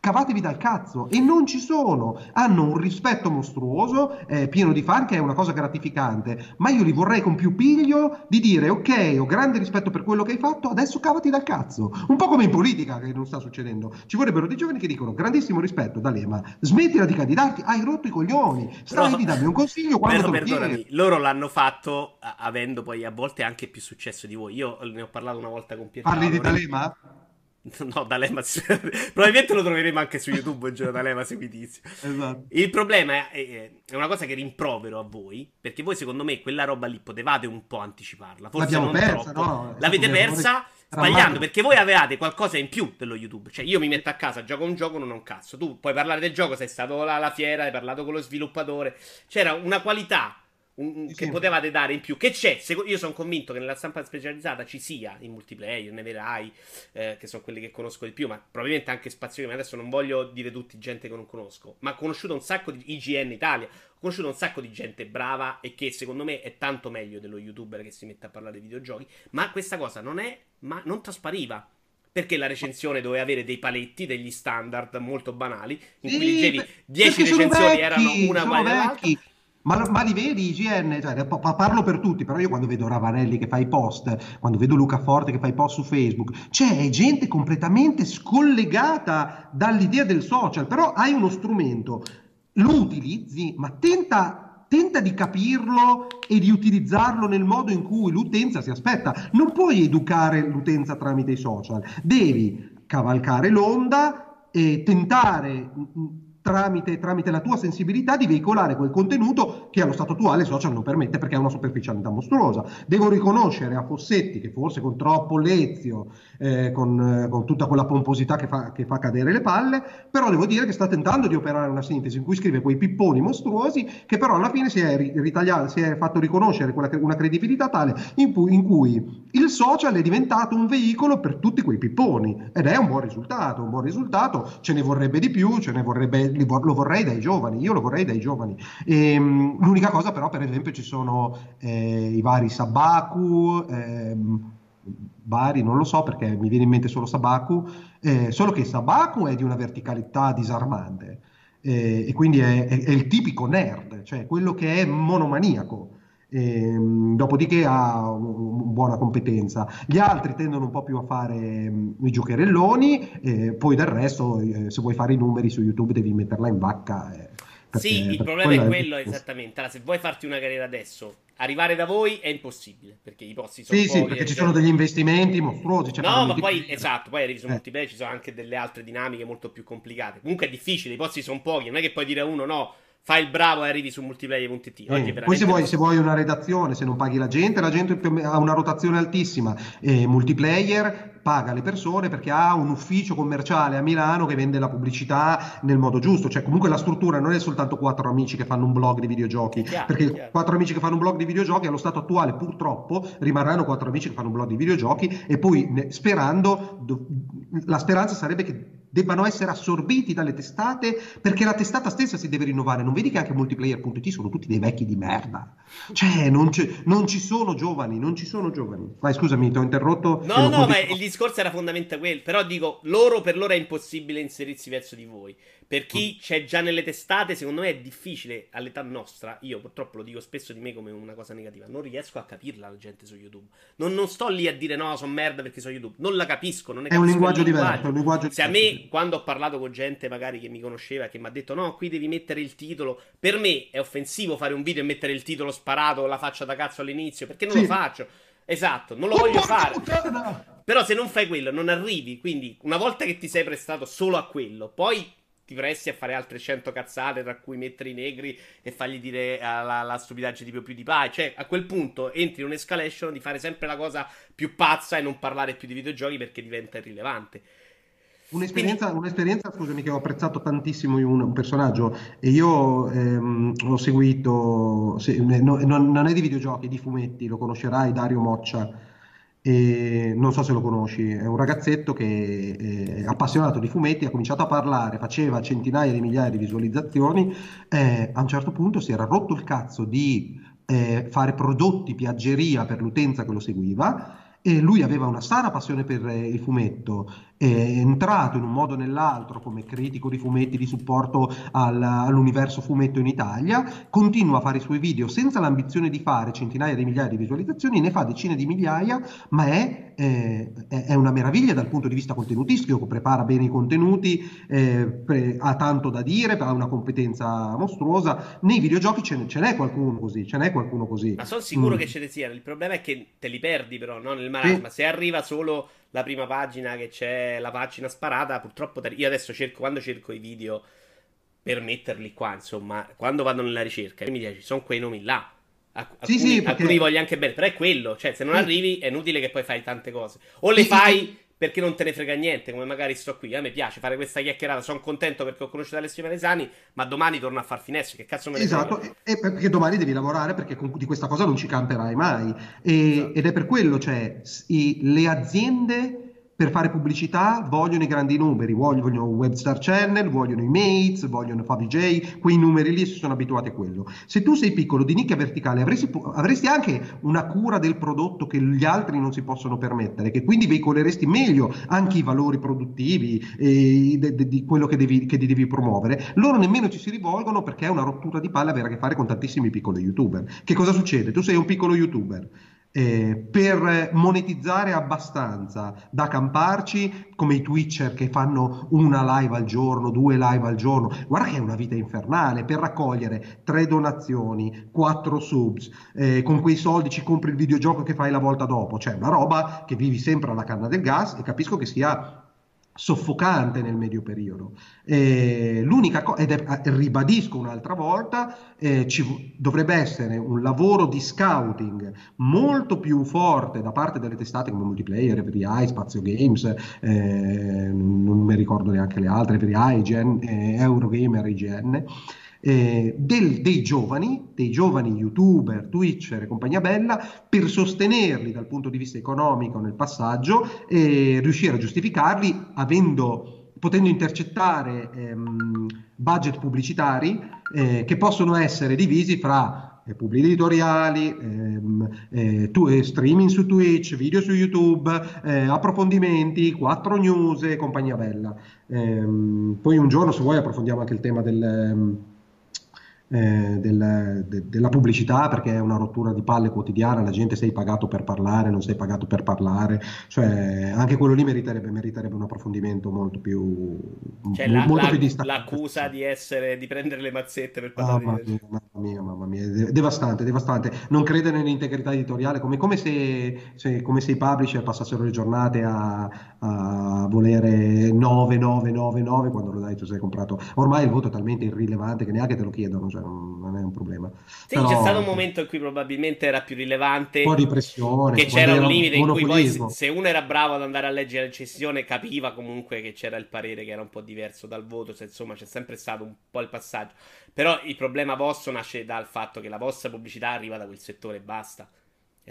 cavatevi dal cazzo. E non ci sono. Hanno un rispetto mostruoso eh, pieno di fan che è una cosa gratificante. Ma io li vorrei con più piglio di dire ok ho grande rispetto per quello che hai fatto adesso cavati dal cazzo. Un po' come in politica che non sta succedendo. Ci vorrebbero dei giovani che dicono grandissimo rispetto D'Alema. Smettila di candidarti hai rotto i coglioni. Stai no, di darmi un consiglio quando però, perdonami loro l'hanno fatto avendo poi a volte anche più successo di voi. Io ne ho parlato una volta con Pietro parli di D'Alema? [LAUGHS] No, D'Alema [LAUGHS] probabilmente lo troveremo anche su YouTube un giorno D'Alema seguitissimo. Esatto. Il problema è, è, una cosa che rimprovero a voi, perché voi secondo me quella roba lì potevate un po' anticiparla, forse L'abbiamo non persa, troppo. No? L'avete persa sbagliando, perché voi avevate qualcosa in più dello YouTube. Cioè io mi metto a casa, gioco un gioco, non ho un cazzo. Tu puoi parlare del gioco, sei stato là alla fiera, hai parlato con lo sviluppatore. C'era una qualità un, sì. che potevate dare in più. Che c'è? io sono convinto che nella stampa specializzata ci sia in multiplayer, ne vedrai, eh, che sono quelli che conosco di più, ma probabilmente anche spazioli. Ma adesso non voglio dire tutti gente che non conosco. Ma ho conosciuto un sacco di IGN Italia. Ho conosciuto un sacco di gente brava e che secondo me è tanto meglio dello youtuber che si mette a parlare di videogiochi. Ma questa cosa non è. Ma non traspariva. Perché la recensione doveva avere dei paletti, degli standard molto banali, in sì, cui leggevi 10 recensioni vecchi, erano una uguale all'altra. Ma, ma, li vedi IGN? Cioè, parlo per tutti, però io quando vedo Ravanelli che fa i post, quando vedo Luca Forte che fa i post su Facebook, c'è gente completamente scollegata dall'idea del social, però hai uno strumento, lo utilizzi, ma tenta, tenta di capirlo e di utilizzarlo nel modo in cui l'utenza si aspetta. Non puoi educare l'utenza tramite i social, devi cavalcare l'onda e tentare tramite, tramite, la tua sensibilità di veicolare quel contenuto che allo stato attuale social non permette perché ha una superficialità mostruosa. Devo riconoscere a Fossetti che forse con troppo lezio, eh, con, con, tutta quella pomposità che fa, che fa, cadere le palle, però devo dire che sta tentando di operare una sintesi in cui scrive quei pipponi mostruosi che però alla fine si è, ritagliato, si è fatto riconoscere quella, una credibilità tale in cui, in cui il social è diventato un veicolo per tutti quei pipponi ed è un buon risultato, un buon risultato, ce ne vorrebbe di più, ce ne vorrebbe lo vorrei dai giovani, io lo vorrei dai giovani. E, ehm, l'unica cosa però, per esempio, ci sono eh, i vari Sabaku, ehm, vari, non lo so perché mi viene in mente solo Sabaku, eh, solo che Sabaku è di una verticalità disarmante eh, e quindi è, è, è, il tipico nerd, cioè quello che è monomaniaco. Ehm, dopodiché ha buona competenza. Gli altri tendono un po' più a fare um, i giocherelloni, e poi del resto, eh, se vuoi fare i numeri su YouTube, devi metterla in vacca. Eh, perché, sì, il problema è quello è... esattamente. Allora, se vuoi farti una carriera adesso, arrivare da voi è impossibile perché i posti sono sì, pochi. Sì, perché ci sono degli investimenti mostruosi. Cioè no, ma poi esatto, poi arrivi su eh. multiplayer, ci sono anche delle altre dinamiche molto più complicate. Comunque è difficile, i posti sono pochi, non è che puoi dire a uno no fai il bravo e arrivi su multiplayer.it. Eh, poi se vuoi, se vuoi, una redazione, se non paghi la gente, la gente ha una rotazione altissima. Eh, multiplayer paga le persone perché ha un ufficio commerciale a Milano che vende la pubblicità nel modo giusto. Cioè, comunque la struttura non è soltanto quattro amici che fanno un blog di videogiochi, chiaro, perché quattro amici che fanno un blog di videogiochi allo stato attuale purtroppo rimarranno quattro amici che fanno un blog di videogiochi e poi sperando, la speranza sarebbe che debbano essere assorbiti dalle testate perché la testata stessa si deve rinnovare. Non vedi che anche multiplayer.it sono tutti dei vecchi di merda? Cioè, non, non ci sono giovani, non ci sono giovani. Vai, scusami, ti ho interrotto. No, no, ma il discorso era fondamentalmente quello. Però dico, loro per loro è impossibile inserirsi verso di voi. Per chi mm. c'è già nelle testate, secondo me è difficile all'età nostra. Io purtroppo lo dico spesso di me come una cosa negativa. Non riesco a capirla la gente su YouTube. Non, non sto lì a dire no, sono merda perché sono YouTube. Non la capisco. Non è, è un linguaggio diverso. Un linguaggio Se a me, quando ho parlato con gente magari che mi conosceva, che mi ha detto no, qui devi mettere il titolo. Per me è offensivo fare un video e mettere il titolo sparato, la faccia da cazzo all'inizio. Perché non sì. lo faccio. Esatto, non lo oh, voglio fare. Puttana! Però se non fai quello, non arrivi. Quindi, una volta che ti sei prestato solo a quello, poi ti presti a fare altre 100 cazzate, tra cui mettere i negri e fargli dire la, la stupidaggine di più, di Pai. Cioè, a quel punto entri in un'escalation di fare sempre la cosa più pazza e non parlare più di videogiochi perché diventa irrilevante. Un'esperienza, Quindi... un'esperienza, scusami, che ho apprezzato tantissimo in un, personaggio e io ehm, l'ho seguito, se, no, non, è di videogiochi, è di fumetti, lo conoscerai, Dario Moccia e non so se lo conosci, è un ragazzetto che è appassionato di fumetti, ha cominciato a parlare, faceva centinaia di migliaia di visualizzazioni, e a un certo punto si era rotto il cazzo di eh, fare prodotti piaggeria per l'utenza che lo seguiva e lui aveva una sana passione per eh, il fumetto è entrato in un modo o nell'altro come critico di fumetti di supporto al, all'universo fumetto in Italia, continua a fare i suoi video senza l'ambizione di fare centinaia di migliaia di visualizzazioni, ne fa decine di migliaia, ma è, eh, è una meraviglia dal punto di vista contenutistico, prepara bene i contenuti, eh, pre- ha tanto da dire, ha una competenza mostruosa. Nei videogiochi ce, ce n'è qualcuno così, ce n'è qualcuno così. Ma sono sicuro mm. che ce ne siano, il problema è che te li perdi però, no? nel marasma, eh. se arriva solo la prima pagina che c'è la pagina sparata, purtroppo io adesso cerco, quando cerco i video per metterli qua, insomma, quando vado nella ricerca, mi dice, sono quei nomi là. Alcuni, sì, sì, perché... alcuni voglio anche bene, però è quello, cioè se non sì. arrivi è inutile che poi fai tante cose. O le fai perché non te ne frega niente, come magari sto qui. A me piace fare questa chiacchierata, sono contento perché ho conosciuto Alessio Maresani, ma domani torno a far finestre, che cazzo me ne Esatto, e perché domani devi lavorare perché di questa cosa non ci camperai mai. E, esatto. Ed è per quello, cioè, i, le aziende per fare pubblicità vogliono i grandi numeri, vogliono Webstar Channel, vogliono i Mates, vogliono FaviJ, quei numeri lì si sono abituati a quello. Se tu sei piccolo di nicchia verticale avresti, avresti, anche una cura del prodotto che gli altri non si possono permettere, che quindi veicoleresti meglio anche i valori produttivi e de, de, di quello che devi, che devi promuovere. Loro nemmeno ci si rivolgono perché è una rottura di palle avere a che fare con tantissimi piccoli youtuber. Che cosa succede? Tu sei un piccolo youtuber eh, per monetizzare abbastanza da camparci come i Twitcher che fanno una live al giorno, due live al giorno. Guarda che è una vita infernale per raccogliere tre donazioni, quattro subs, eh, con quei soldi ci compri il videogioco che fai la volta dopo. Cioè, una roba che vivi sempre alla canna del gas e capisco che sia soffocante nel medio periodo. Eh, l'unica cosa, ed è, ribadisco un'altra volta, eh, ci dovrebbe essere un lavoro di scouting molto più forte da parte delle testate come Multiplayer, EveryEye, Spazio Games, eh, non mi ricordo neanche le altre, EveryEye, IGN, eh, Eurogamer, IGN, eh, del, dei giovani, dei giovani youtuber, twitcher e compagnia bella, per sostenerli dal punto di vista economico nel passaggio e riuscire a giustificarli avendo, potendo intercettare ehm, budget pubblicitari eh, che possono essere divisi fra eh, pubblicità editoriali, ehm, eh, tu, eh, streaming su Twitch, video su YouTube, eh, approfondimenti, quattro news e compagnia bella. Ehm, poi un giorno, se vuoi, approfondiamo anche il tema del, ehm, eh, del, de, della pubblicità perché è una rottura di palle quotidiana, la gente sei pagato per parlare, non sei pagato per parlare, cioè anche quello lì meriterebbe, meriterebbe un approfondimento molto più, cioè, m- la, molto la, più distaccato. L'accusa di essere, di prendere le mazzette per parlare mamma di... Mia, mamma mia, mamma mia, devastante, devastante. Non credere nell'integrità editoriale come, come, se, se, come se i publisher passassero le giornate a, a volere 9, 9, 9, 9 quando lo dai tu sei comprato. Ormai il voto è talmente irrilevante che neanche te lo chiedono. Cioè non è un problema. Sì, Però, c'è stato un momento in cui probabilmente era più rilevante. Un po' di pressione. Che c'era un limite in cui poi se, se, uno era bravo ad andare a leggere la recensione capiva comunque che c'era il parere che era un po' diverso dal voto, se insomma c'è sempre stato un po' il passaggio. Però il problema vostro nasce dal fatto che la vostra pubblicità arriva da quel settore e basta.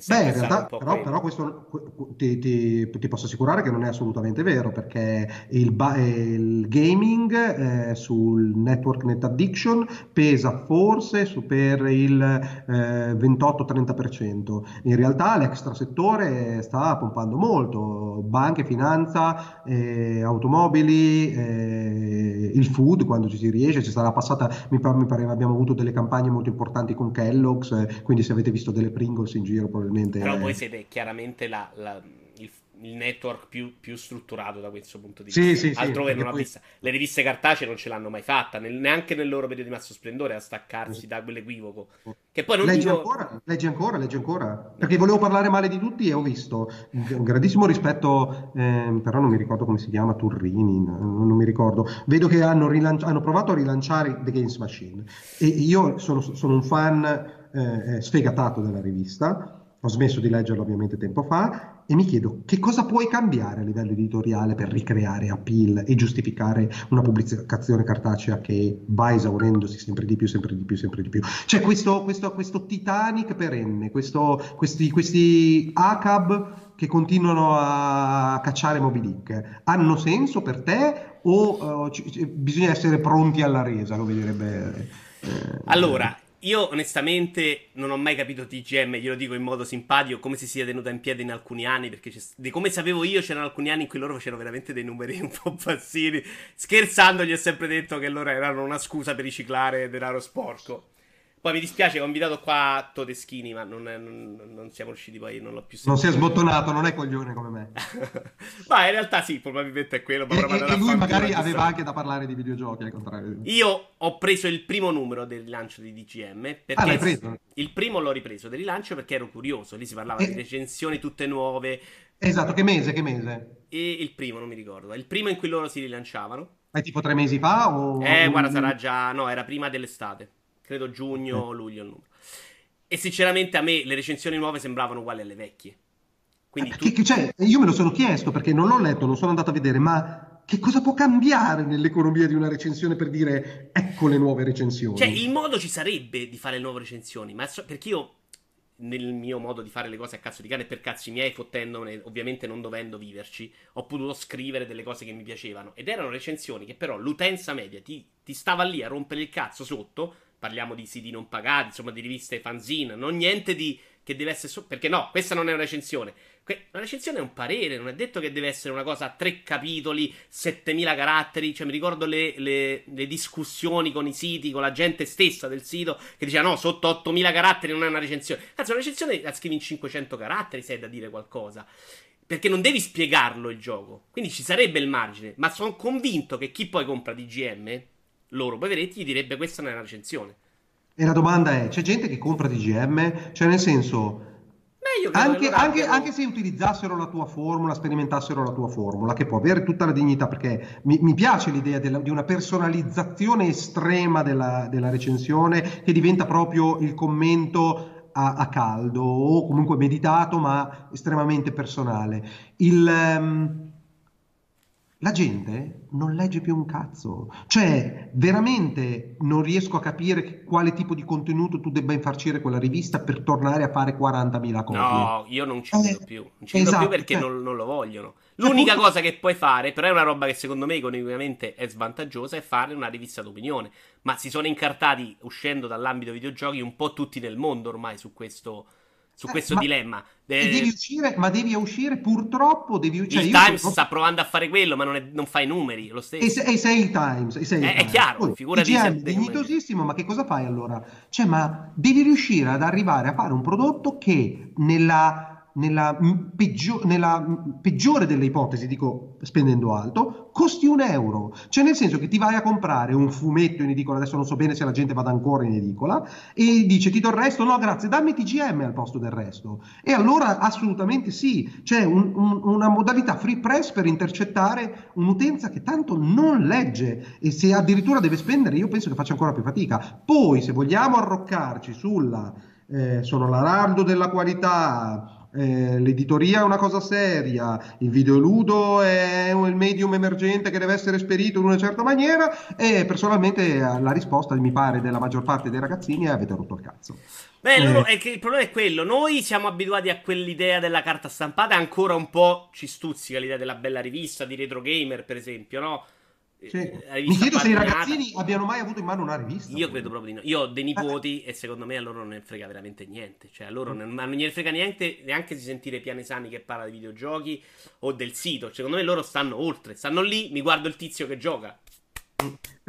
Beh, in realtà, però, però, questo ti, ti, ti, posso assicurare che non è assolutamente vero, perché il, il gaming eh, sul network net addiction pesa forse su per il eh, 28-30%. In realtà l'extrasettore sta pompando molto, banche, finanza, eh, automobili, eh, il food quando ci si riesce, ci sarà passata, mi, mi pare abbiamo avuto delle campagne molto importanti con Kellogg's, eh, quindi se avete visto delle Pringles in giro probabilmente... Però voi siete chiaramente la, la, il, il, network più, più, strutturato da questo punto di vista. Sì, sì, Altrove sì, non ha poi... vista. Le riviste cartacee non ce l'hanno mai fatta, nel, neanche nel loro periodo di massimo splendore, a staccarsi da quell'equivoco. Che poi non leggi, dico... ancora, leggi ancora, leggi ancora. Perché volevo parlare male di tutti e ho visto un grandissimo rispetto, eh, però non mi ricordo come si chiama, Turrini, non, non mi ricordo. Vedo che hanno, rilanci- hanno, provato a rilanciare The Games Machine e io sono, sono un fan eh, eh sfegatato della rivista ho smesso di leggerlo ovviamente tempo fa e mi chiedo che cosa puoi cambiare a livello editoriale per ricreare appeal e giustificare una pubblicazione cartacea che va esaurendosi sempre di più, sempre di più, sempre di più. C'è questo, questo, questo Titanic perenne, questo, questi, questi ACAB che continuano a cacciare Moby Dick. Hanno senso per te o uh, c- c- bisogna essere pronti alla resa, come direbbe... Eh, allora, io onestamente non ho mai capito TGM, glielo dico in modo simpatico, come si sia tenuta in piedi in alcuni anni, perché di come sapevo io c'erano alcuni anni in cui loro facevano veramente dei numeri [LAUGHS] un po' bassini. Scherzando gli ho sempre detto che loro erano una scusa per riciclare denaro sporco. Poi mi dispiace che ho invitato qua Todeschini, ma non, è, non, non, siamo riusciti poi, non l'ho più sentito. Non si è sbottonato, non è coglione come me. [LAUGHS] ma in realtà sì, probabilmente è quello. E, e, e lui magari aveva anche da parlare di videogiochi, al contrario. Io ho preso il primo numero del rilancio di DGM. Perché ah, l'hai preso? Il primo l'ho ripreso del rilancio perché ero curioso. Lì si parlava e... di recensioni tutte nuove. Esatto, che mese, che mese? E il primo, non mi ricordo. Il primo in cui loro si rilanciavano. Ma tipo tre mesi fa? O... Eh, guarda, sarà già... No, era prima dell'estate credo giugno o luglio il numero. E sinceramente a me le recensioni nuove sembravano uguali alle vecchie. Quindi tu... che, cioè, io me lo sono chiesto perché non l'ho letto, non sono andato a vedere, ma che cosa può cambiare nell'economia di una recensione per dire ecco le nuove recensioni? Cioè, il modo ci sarebbe di fare le nuove recensioni, ma so, perché io nel mio modo di fare le cose a cazzo di cane per cazzi miei, fottendone, ovviamente non dovendo viverci, ho potuto scrivere delle cose che mi piacevano. Ed erano recensioni che però l'utenza media ti, ti stava lì a rompere il cazzo sotto parliamo di siti non pagati, insomma di riviste fanzine, non niente di che deve essere so- perché no, questa non è una recensione. Que- una recensione è un parere, non è detto che deve essere una cosa a tre capitoli, 7000 caratteri, cioè mi ricordo le, le, le discussioni con i siti, con la gente stessa del sito che diceva no, sotto 8000 caratteri non è una recensione. Cazzo, una recensione la scrivi in 500 caratteri se hai da dire qualcosa. Perché non devi spiegarlo il gioco. Quindi ci sarebbe il margine. Ma sono convinto che chi poi compra DGM loro poveretti gli direbbe questa non è una recensione. E la domanda è, c'è gente che compra DGM? Cioè nel senso... Anche, anche, anche, se utilizzassero la tua formula, sperimentassero la tua formula, che può avere tutta la dignità, perché mi, mi piace l'idea della, di una personalizzazione estrema della, della, recensione che diventa proprio il commento a, a, caldo o comunque meditato ma estremamente personale. Il, um, la gente non legge più un cazzo. Cioè, veramente non riesco a capire quale tipo di contenuto tu debba infarcire quella rivista per tornare a fare 40.000 copie. No, io non ci vedo eh, più. Non ci esatto, vedo più perché cioè, non, non, lo vogliono. Cioè, L'unica cioè, cosa che puoi fare, però è una roba che secondo me economicamente è svantaggiosa, è fare una rivista d'opinione. Ma si sono incartati, uscendo dall'ambito videogiochi, un po' tutti nel mondo ormai su questo su eh, questo ma, dilemma. Eh, devi uscire, ma devi uscire purtroppo. Devi, cioè il Times sono... sta provando a fare quello, ma non, è, non fa i numeri. Lo stesso. E, sei il Times. E sei il è, Times. è chiaro, figurati. È dignitosissimo, ma che cosa fai allora? Cioè, ma devi riuscire ad arrivare a fare un prodotto che nella nella, peggio- nella, peggiore delle ipotesi, dico spendendo alto, costi un euro. Cioè nel senso che ti vai a comprare un fumetto in edicola, adesso non so bene se la gente vada ancora in edicola, e dice ti do il resto, no grazie, dammi TGM al posto del resto. E allora assolutamente sì, c'è un, un, una modalità free press per intercettare un'utenza che tanto non legge e se addirittura deve spendere io penso che faccia ancora più fatica. Poi se vogliamo arroccarci sulla... Eh, sono l'araldo della qualità, eh, l'editoria è una cosa seria, il videoludo è il medium emergente che deve essere esperito in una certa maniera e personalmente la risposta mi pare della maggior parte dei ragazzini è avete rotto il cazzo. Beh, eh. loro, è che il problema è quello, noi siamo abituati a quell'idea della carta stampata ancora un po' ci stuzzica l'idea della bella rivista di Retro Gamer, per esempio, no? Sì. Eh, Mi chiedo se i ragazzini abbiano mai avuto in mano una rivista. Io credo proprio di no. Io ho dei nipoti eh. e secondo me a loro non ne frega veramente niente. Cioè, a loro non, non ne frega niente neanche di sentire Pianesani che parla di videogiochi o del sito. Secondo me loro stanno oltre. Stanno lì, mi guardo il tizio che gioca.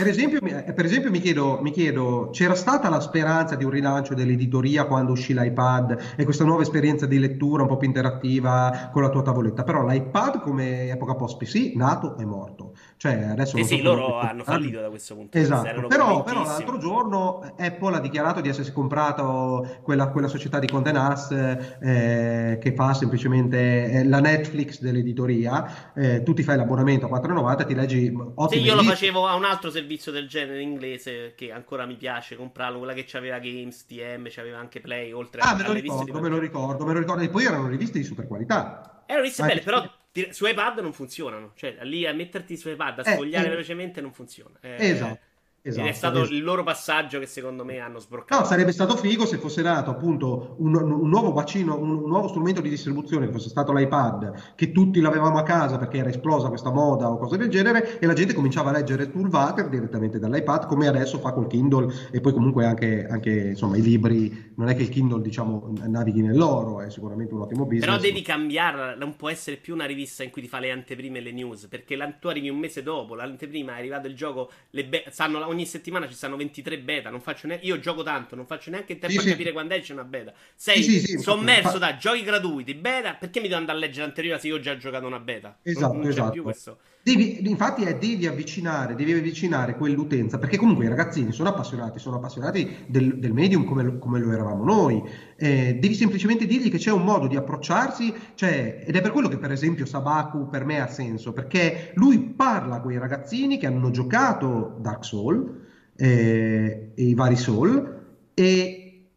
Per esempio, eh, per esempio mi, chiedo, mi, chiedo, c'era stata la speranza di un rilancio dell'editoria quando uscì l'iPad e questa nuova esperienza di lettura un po' più interattiva con la tua tavoletta, però l'iPad come epoca post PC, nato e morto. Cioè, adesso sì, sì, loro hanno fallito da questo punto di esatto. vista. Però, però, l'altro giorno Apple ha dichiarato di essersi comprato quella, quella società di Nast eh, che fa semplicemente eh, la Netflix dell'editoria. Eh, tu ti fai l'abbonamento a 4,90 e ti leggi ottimi Sì, io lo facevo a un altro servizio servizio del genere in inglese che ancora mi piace comprarlo, quella che c'aveva Games, TM, c'aveva anche Play, oltre ah, a me lo ricordo, me lo ricordo, me lo ricordo, e poi erano riviste di super qualità. Erano riviste belle, però su iPad non funzionano, cioè lì a metterti su iPad, a eh, sfogliare eh, velocemente non funziona. Eh, esatto. Esatto, Ed è stato esatto. il loro passaggio che secondo me hanno sbroccato. No, sarebbe stato figo se fosse nato appunto un, un nuovo bacino, un, un, nuovo strumento di distribuzione, che fosse stato l'iPad, che tutti l'avevamo a casa perché era esplosa questa moda o cose del genere, e la gente cominciava a leggere Toolwater direttamente dall'iPad, come adesso fa col Kindle, e poi comunque anche, anche insomma i libri, non è che il Kindle diciamo navighi nell'oro, è sicuramente un ottimo business. Però devi cambiarla, non può essere più una rivista in cui ti fa le anteprime e le news, perché tu arrivi un mese dopo, l'anteprima è arrivato il gioco, le be- sanno ogni settimana ci stanno 23 beta. Non faccio neanche, io gioco tanto, non faccio neanche il tempo sì, a capire quando esce una beta. Sei sì, sommerso da giochi gratuiti, beta. Perché mi devo andare a leggere l'anteriore se io ho già giocato una beta? Esatto, non, non esatto. più questo. Devi, infatti è, devi avvicinare, devi avvicinare quell'utenza, perché comunque i ragazzini sono appassionati, sono appassionati del, del medium come lo, come lo, eravamo noi. Eh, devi semplicemente dirgli che c'è un modo di approcciarsi, cioè, ed è per quello che per esempio Sabaku per me ha senso, perché lui parla a quei ragazzini che hanno giocato Dark Souls eh, i vari Soul e,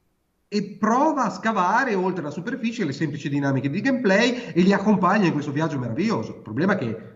e, prova a scavare oltre la superficie le semplici dinamiche di gameplay e li accompagna in questo viaggio meraviglioso. Il problema è che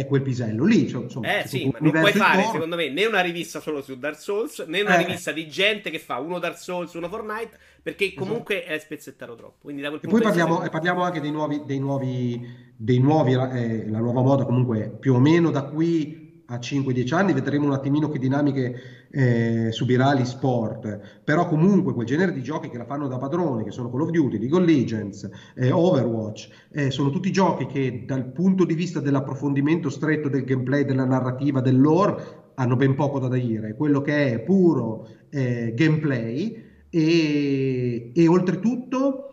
è quel pisello lì. Cioè, insomma, eh sì, ma non puoi fare, intorno. secondo me, né una rivista solo su Dark Souls, né una eh. rivista di gente che fa uno Dark Souls, uno Fortnite, perché esatto. comunque esatto. è spezzettare troppo. Quindi da quel e poi parliamo, e parliamo anche dei nuovi, dei nuovi, dei nuovi eh, la nuova moda comunque più o meno da qui a 5-10 anni vedremo un attimino che dinamiche eh, subirà l'e-sport, però comunque quel genere di giochi che la fanno da padrone, che sono Call of Duty, League of Legends, eh, Overwatch, eh, sono tutti giochi che dal punto di vista dell'approfondimento stretto del gameplay, della narrativa, del lore, hanno ben poco da dire, quello che è puro eh, gameplay e, e oltretutto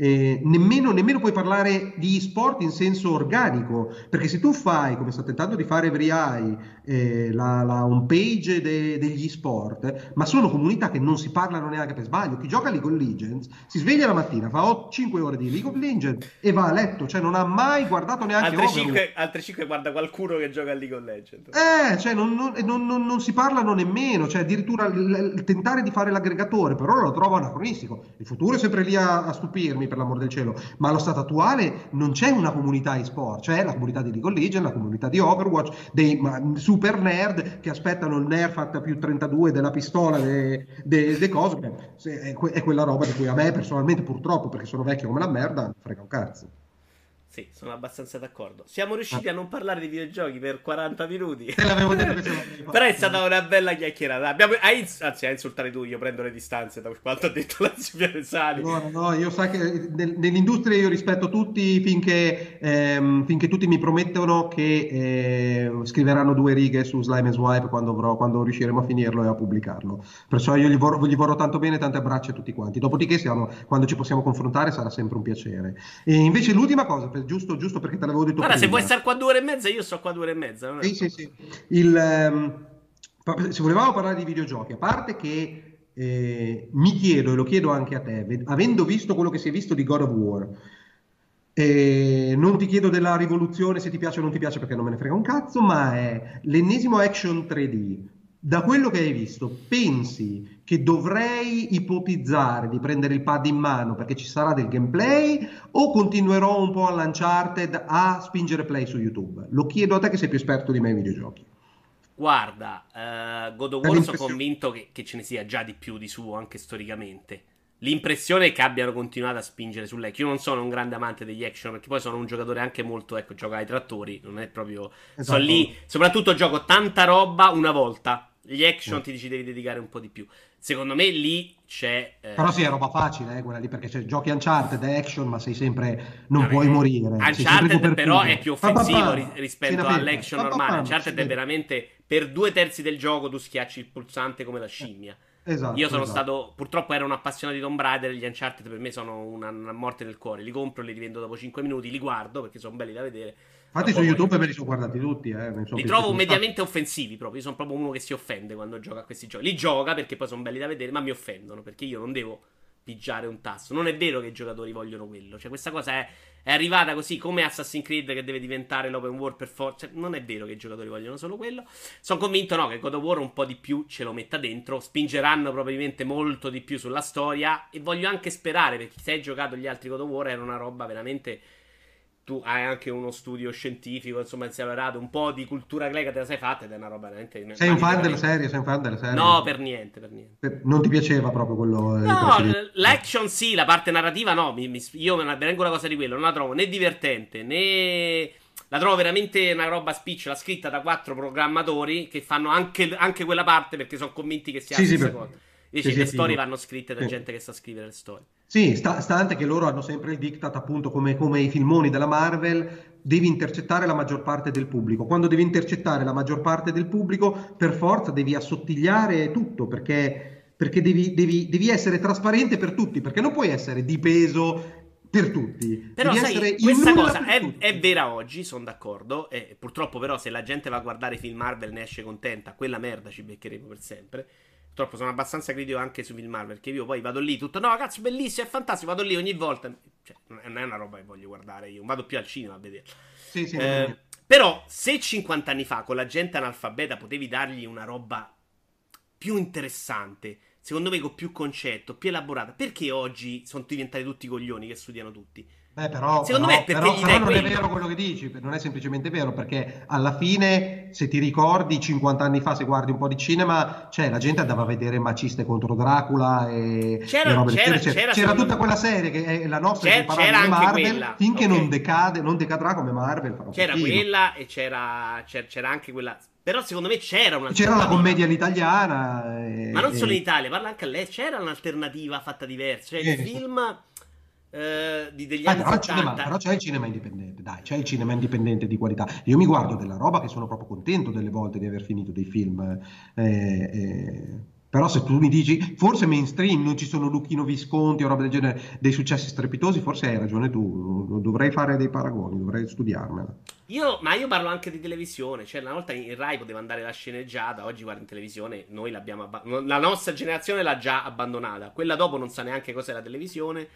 eh, nemmeno, nemmeno, puoi parlare di sport in senso organico, perché se tu fai, come sta tentando di fare Every eh, la, la home page de, degli sport, ma sono comunità che non si parlano neanche per sbaglio. Chi gioca League of Legends si sveglia la mattina, fa 5 ore di League of Legends e va a letto, cioè non ha mai guardato neanche altre 5, altre 5 guarda qualcuno che gioca a League of Legends. Eh, cioè non, non, non, non si parlano nemmeno, cioè addirittura il, il, tentare di fare l'aggregatore, però lo trovo anacronistico. Il futuro è sempre lì a, a stupirmi per l'amor del cielo, ma allo stato attuale non c'è una comunità e-sport, c'è la comunità di League of Legends, la comunità di Overwatch, dei super nerd che aspettano il Nerf più 32 della pistola, de, de, de cose, è, è, quella roba di cui a me personalmente purtroppo, perché sono vecchio come la merda, frega un cazzo. Sì, sono abbastanza d'accordo. Siamo riusciti ah. a non parlare di videogiochi per 40 minuti. [LAUGHS] Però è stata una bella chiacchierata. Abbiamo, hai, anzi, a insultare tu, io prendo le distanze da quanto ha detto Lazio Pianesani. No, no, io so che nel, nell'industria io rispetto tutti finché, ehm, finché tutti mi promettono che eh, scriveranno due righe su Slime Swipe quando, avrò, quando riusciremo a finirlo e a pubblicarlo. Perciò io gli vorrò, gli vorrò tanto bene, tante abbraccia a tutti quanti. Dopodiché siamo, quando ci possiamo confrontare sarà sempre un piacere. E invece l'ultima cosa, per giusto, giusto perché te l'avevo detto Guarda, prima. se vuoi stare qua due ore e mezza, io sto qua due ore e mezza. Sì, sì, sì. Il, um, se volevamo parlare di videogiochi, a parte che eh, mi chiedo, e lo chiedo anche a te, avendo visto quello che si è visto di God of War, eh, non ti chiedo della rivoluzione se ti piace o non ti piace perché non me ne frega un cazzo, ma è l'ennesimo action 3D da quello che hai visto, pensi che dovrei ipotizzare di prendere il pad in mano perché ci sarà del gameplay o continuerò un po' a Uncharted a spingere play su YouTube? Lo chiedo a te che sei più esperto di me ai videogiochi. Guarda, uh, God of War sono convinto che, che, ce ne sia già di più di suo anche storicamente. L'impressione è che abbiano continuato a spingere sull'action. Io non sono un grande amante degli action perché poi sono un giocatore anche molto, ecco, gioca ai trattori, non è proprio... Esatto. Sono lì, soprattutto gioco tanta roba una volta. Gli action ti dici devi dedicare un po' di più. Secondo me lì c'è... Eh... Però sì, è roba facile, eh, quella lì, perché c'è, giochi Uncharted, è action, ma sei sempre... non no, puoi eh, morire. Uncharted però è più offensivo pa, pa, pa. rispetto all'action normale. Uncharted è veramente... Per due terzi del gioco tu schiacci il pulsante come la scimmia. Esatto, Io sono esatto. stato, purtroppo ero un appassionato di Tomb Raider, gli Uncharted per me sono una, una morte del cuore, li compro, li rivendo dopo 5 minuti, li guardo perché sono belli da vedere. Infatti su YouTube me li sono guardati tutti, eh. Li trovo mediamente offensivi proprio, io sono proprio uno che si offende quando gioca a questi giochi. Li gioca perché poi sono belli da vedere, ma mi offendono perché io non devo pigiare un tasto. Non è vero che i giocatori vogliono quello. Cioè, questa cosa è, è arrivata così come Assassin's Creed che deve diventare l'open world per forza. Cioè, non è vero che i giocatori vogliono solo quello. Sono convinto, no, che God of War un po' di più ce lo metta dentro. Spingeranno probabilmente molto di più sulla storia. E voglio anche sperare, perché se hai giocato gli altri God of War, era una roba veramente tu hai anche uno studio scientifico, insomma, si è lavorato un po' di cultura greca, te la sei fatta ed è una roba veramente. Sei un fan della serie? Sei un fan della serie? No, per niente, per niente. Non ti piaceva proprio quello? No, l'action sì, la parte narrativa no. Mi, mi, io me ne vengo una cosa di quello, non la trovo né divertente né. La trovo veramente una roba spicciola scritta da quattro programmatori che fanno anche, anche quella parte perché sono convinti che sia sì, la sì, stessa cosa. Invece sì, le storie vanno scritte da gente che sa scrivere le storie. Sì, sta, stante che loro hanno sempre il diktat, appunto, come, come, i filmoni della Marvel, devi intercettare la maggior parte del pubblico. Quando devi intercettare la maggior parte del pubblico, per forza devi assottigliare tutto, perché, perché devi, devi, devi essere trasparente per tutti, perché non puoi essere di peso per tutti. Però Devi sai, questa cosa è, è, vera oggi, sono d'accordo. E purtroppo, però, se la gente va a guardare i film Marvel ne esce contenta, quella merda ci beccheremo per sempre. Purtroppo sono abbastanza critico anche su film Marvel. Perché io poi vado lì tutto. No, cazzo, bellissimo, è fantastico. Vado lì ogni volta. Cioè, non è una roba che voglio guardare io. Vado più al cinema a vedere. Sì, sì, eh, però, se 50 anni fa con la gente analfabeta potevi dargli una roba più interessante, secondo me con più concetto, più elaborata, perché oggi sono diventati tutti coglioni che studiano tutti? Beh, però, Secondo però, me però, però non è vero quello che dici, non è semplicemente vero, perché alla fine, se ti ricordi, 50 anni fa, se guardi un po' di cinema, cioè, la gente andava a vedere Maciste contro Dracula e c'era, c'era, c'era, c'era, c'era tutta quella serie che è la nostra c'era, c'era Marvel, quella. finché okay. non decade, non decadrà come Marvel. C'era quella e c'era, c'era anche quella però secondo me c'era una C'era la commedia all'italiana. E... Ma non solo in Italia, parla anche a lei. C'era un'alternativa fatta diversa. Cioè, il film eh, di, degli ah, anni però, cinema, però c'è il cinema indipendente, dai, c'è il cinema indipendente di qualità. Io mi guardo della roba che sono proprio contento delle volte di aver finito dei film. Eh, eh, però se tu mi dici, forse mainstream, non ci sono Lucchino Visconti o roba del genere, dei successi strepitosi, forse hai ragione tu, dovrei fare dei paragoni, dovrei studiarmela. Io, ma io parlo anche di televisione, cioè una volta in Rai poteva andare la sceneggiata, oggi guarda in televisione, noi l'abbiamo abbandonata, la nostra generazione l'ha già abbandonata, quella dopo non sa neanche cos'è la televisione,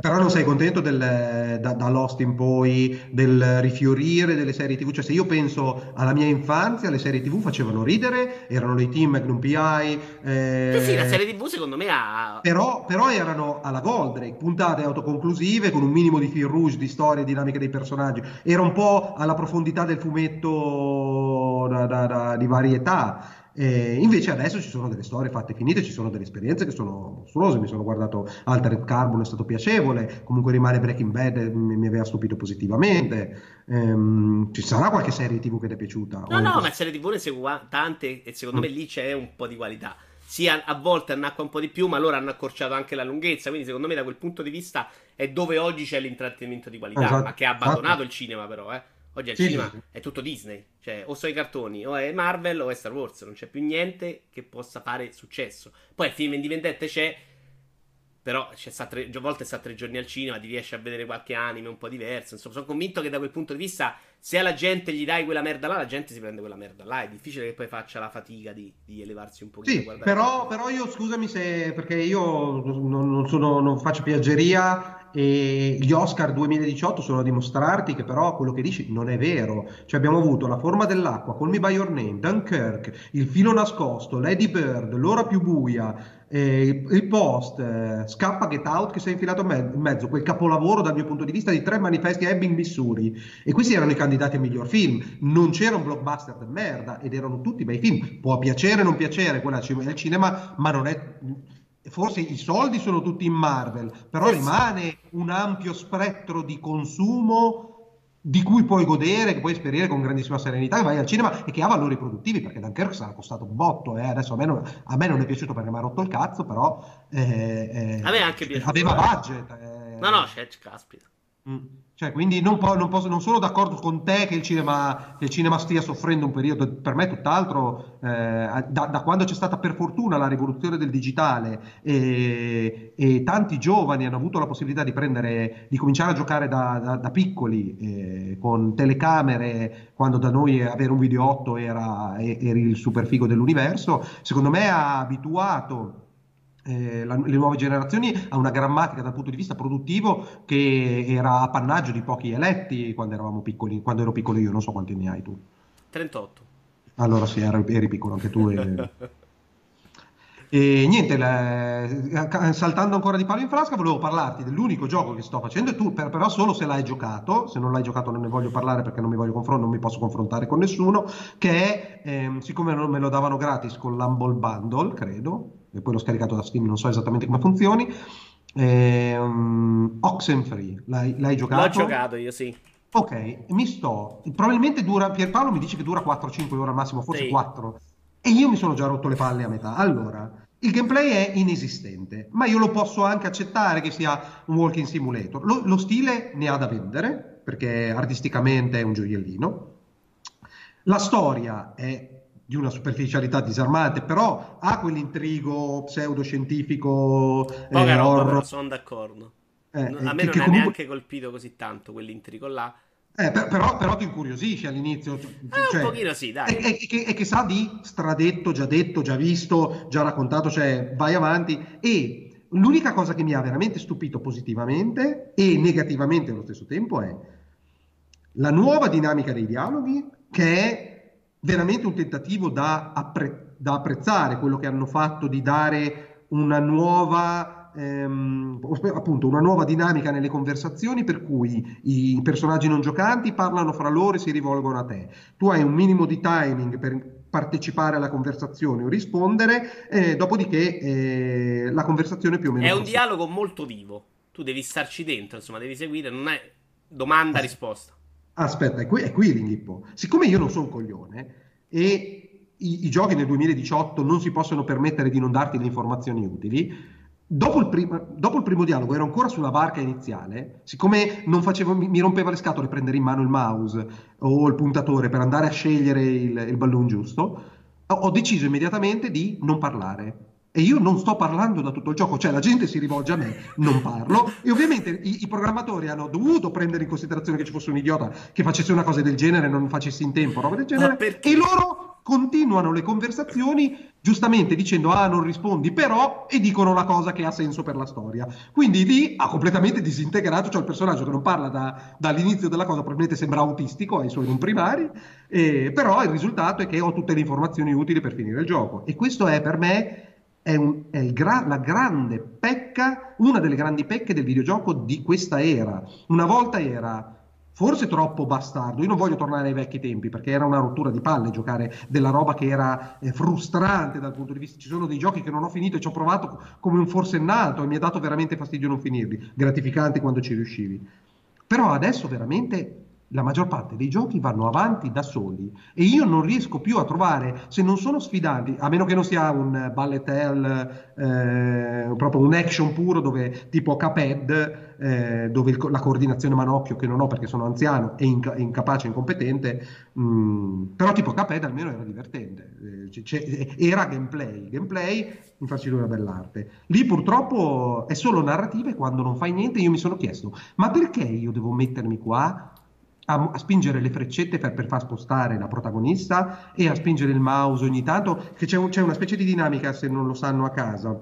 però non sei contento del, da, da, Lost in poi, del rifiorire delle serie TV? Cioè se io penso alla mia infanzia, le serie TV facevano ridere, erano dei team Magnum PI. Eh... Sì, sì, la serie TV secondo me ha... Però, però erano alla Goldrake, puntate autoconclusive con un minimo di fil rouge, di storia e dinamica dei personaggi. Era un po' alla profondità del fumetto da, da, di varietà. E invece adesso ci sono delle storie fatte finite, ci sono delle esperienze che sono mostruose. Mi sono guardato Altered Carbon, è stato piacevole. Comunque rimane Breaking Bad, mi, mi aveva stupito positivamente. Ehm, ci sarà qualche serie TV che ti è piaciuta? No, no, ma serie TV ne seguo tante e secondo mm. me lì c'è un po' di qualità. Sì, a, a volte annacqua un po' di più, ma loro hanno accorciato anche la lunghezza. Quindi, secondo me, da quel punto di vista, è dove oggi c'è l'intrattenimento di qualità. Esatto. Ma che ha abbandonato esatto. il cinema, però, eh. Oggi al sì, cinema sì. è tutto Disney, cioè o sono i cartoni, o è Marvel o è Star Wars, non c'è più niente che possa fare successo. Poi il film indipendente c'è, però c'è sta tre, a volte sta tre giorni al cinema, ti riesci a vedere qualche anime un po' diverso. Insomma, sono convinto che da quel punto di vista se alla gente gli dai quella merda là, la gente si prende quella merda là. È difficile che poi faccia la fatica di, di elevarsi un pochino. Sì, però, però, io scusami se perché io non, non, sono, non faccio piaggeria e gli Oscar 2018 sono a dimostrarti che però quello che dici non è vero. Cioè abbiamo avuto La forma dell'acqua, Call Me By Your Name, Dunkirk, Il filo nascosto, Lady Bird, L'ora più buia, eh, il post, eh, Scappa Get Out che si è infilato in mezzo, quel capolavoro dal mio punto di vista di tre manifesti Ebbing, Missouri. E questi erano i candidati a miglior film. Non c'era un blockbuster di merda ed erano tutti bei film. Può piacere o non piacere, quella il cinema, ma non è forse i soldi sono tutti in Marvel, però eh rimane un ampio spettro di consumo di cui puoi godere, che puoi esperire con grandissima serenità, che vai al cinema e che ha valori produttivi, perché Dunkirk sarà costato un botto, eh. adesso a me, non, a me, non, è piaciuto perché mi ha rotto il cazzo, però eh, a me anche piaciuto, aveva eh. budget. Eh. No, no, c'è, caspita. Mm. Cioè, quindi non, po- non, posso, non, sono d'accordo con te che il, cinema, che il, cinema, stia soffrendo un periodo, per me tutt'altro, eh, da, da, quando c'è stata per fortuna la rivoluzione del digitale e, e, tanti giovani hanno avuto la possibilità di, prendere, di cominciare a giocare da, da, da piccoli eh, con telecamere, quando da noi avere un video 8 era, era il super figo dell'universo, secondo me ha abituato eh, la, le nuove generazioni a una grammatica dal punto di vista produttivo che era appannaggio di pochi eletti quando eravamo piccoli, quando ero piccolo io, non so quanti ne hai tu. 38. Allora sì, eri, eri piccolo anche tu. E... [LAUGHS] E niente, le, saltando ancora di palo in frasca, volevo parlarti dell'unico gioco che sto facendo, e tu per, però solo se l'hai giocato, se non l'hai giocato non ne voglio parlare perché non mi voglio confrontare, non mi posso confrontare con nessuno, che è, ehm, siccome me lo davano gratis con l'Humble Bundle, credo, e poi l'ho scaricato da Steam, non so esattamente come funzioni, ehm, Oxenfree, l'hai, l'hai giocato? L'ho giocato io, sì. Ok, mi sto, probabilmente dura, Pierpaolo mi dice che dura 4-5 ore al massimo, forse sì. 4 e io mi sono già rotto le palle a metà. Allora, il gameplay è inesistente, ma io lo posso anche accettare che sia un walking simulator. Lo, lo stile ne ha da vendere, perché artisticamente è un gioiellino. La storia è di una superficialità disarmante, però ha quell'intrigo pseudoscientifico. Poca eh, roba, sono d'accordo. Eh, a me non ha comunque... neanche colpito così tanto quell'intrigo là. Eh, per, però, però, ti incuriosisce all'inizio. Cioè, eh, un pochino sì, dai. E, e, e, che sa di stradetto, già detto, già visto, già raccontato, cioè vai avanti. E l'unica cosa che mi ha veramente stupito positivamente e negativamente allo stesso tempo è la nuova dinamica dei dialoghi, che è veramente un tentativo da, appre- da apprezzare, quello che hanno fatto di dare una nuova ehm, appunto una nuova dinamica nelle conversazioni per cui i personaggi non giocanti parlano fra loro e si rivolgono a te. Tu hai un minimo di timing per partecipare alla conversazione o rispondere, eh, dopodiché eh, la conversazione più o meno... È un dialogo molto vivo, tu devi starci dentro, insomma, devi seguire, non è domanda-risposta. Aspetta, è qui, è qui l'inghippo. Siccome io non sono un coglione e i, i, giochi nel 2018 non si possono permettere di non darti le informazioni utili, Dopo il, prima, dopo il, primo dialogo ero ancora sulla barca iniziale, siccome facevo, mi, mi, rompeva le scatole prendere in mano il mouse o il puntatore per andare a scegliere il, il balloon giusto, ho deciso immediatamente di non parlare. E io non sto parlando da tutto il gioco, cioè la gente si rivolge a me, non parlo. E ovviamente i, i programmatori hanno dovuto prendere in considerazione che ci fosse un idiota che facesse una cosa del genere e non facesse in tempo, roba del genere. E loro continuano le conversazioni giustamente dicendo ah non rispondi però e dicono la cosa che ha senso per la storia. Quindi lì ha completamente disintegrato cioè il personaggio che non parla da, dall'inizio della cosa probabilmente sembra autistico ai suoi non primari eh, però il risultato è che ho tutte le informazioni utili per finire il gioco. E questo è per me è, un, è gra- la grande pecca una delle grandi pecche del videogioco di questa era. Una volta era forse troppo bastardo. Io non voglio tornare ai vecchi tempi perché era una rottura di palle giocare della roba che era eh, frustrante dal punto di vista. Ci sono dei giochi che non ho finito e ci ho provato come un forsennato e mi ha dato veramente fastidio non finirli. Gratificante quando ci riuscivi. Però adesso veramente la maggior parte dei giochi vanno avanti da soli e io non riesco più a trovare, se non sono sfidanti, a meno che non sia un bullet hell, eh, proprio un action puro dove tipo Caped, eh, dove il, la coordinazione manocchio che non ho perché sono anziano e inca- incapace, incompetente, mh, mm, però tipo Caped almeno era divertente, eh, era gameplay, gameplay in facilità dell'arte. Lì purtroppo è solo narrativa e quando non fai niente io mi sono chiesto, ma perché io devo mettermi qua a, a, spingere le freccette per, per, far spostare la protagonista e a spingere il mouse ogni tanto, che c'è, un, c'è una specie di dinamica, se non lo sanno a casa,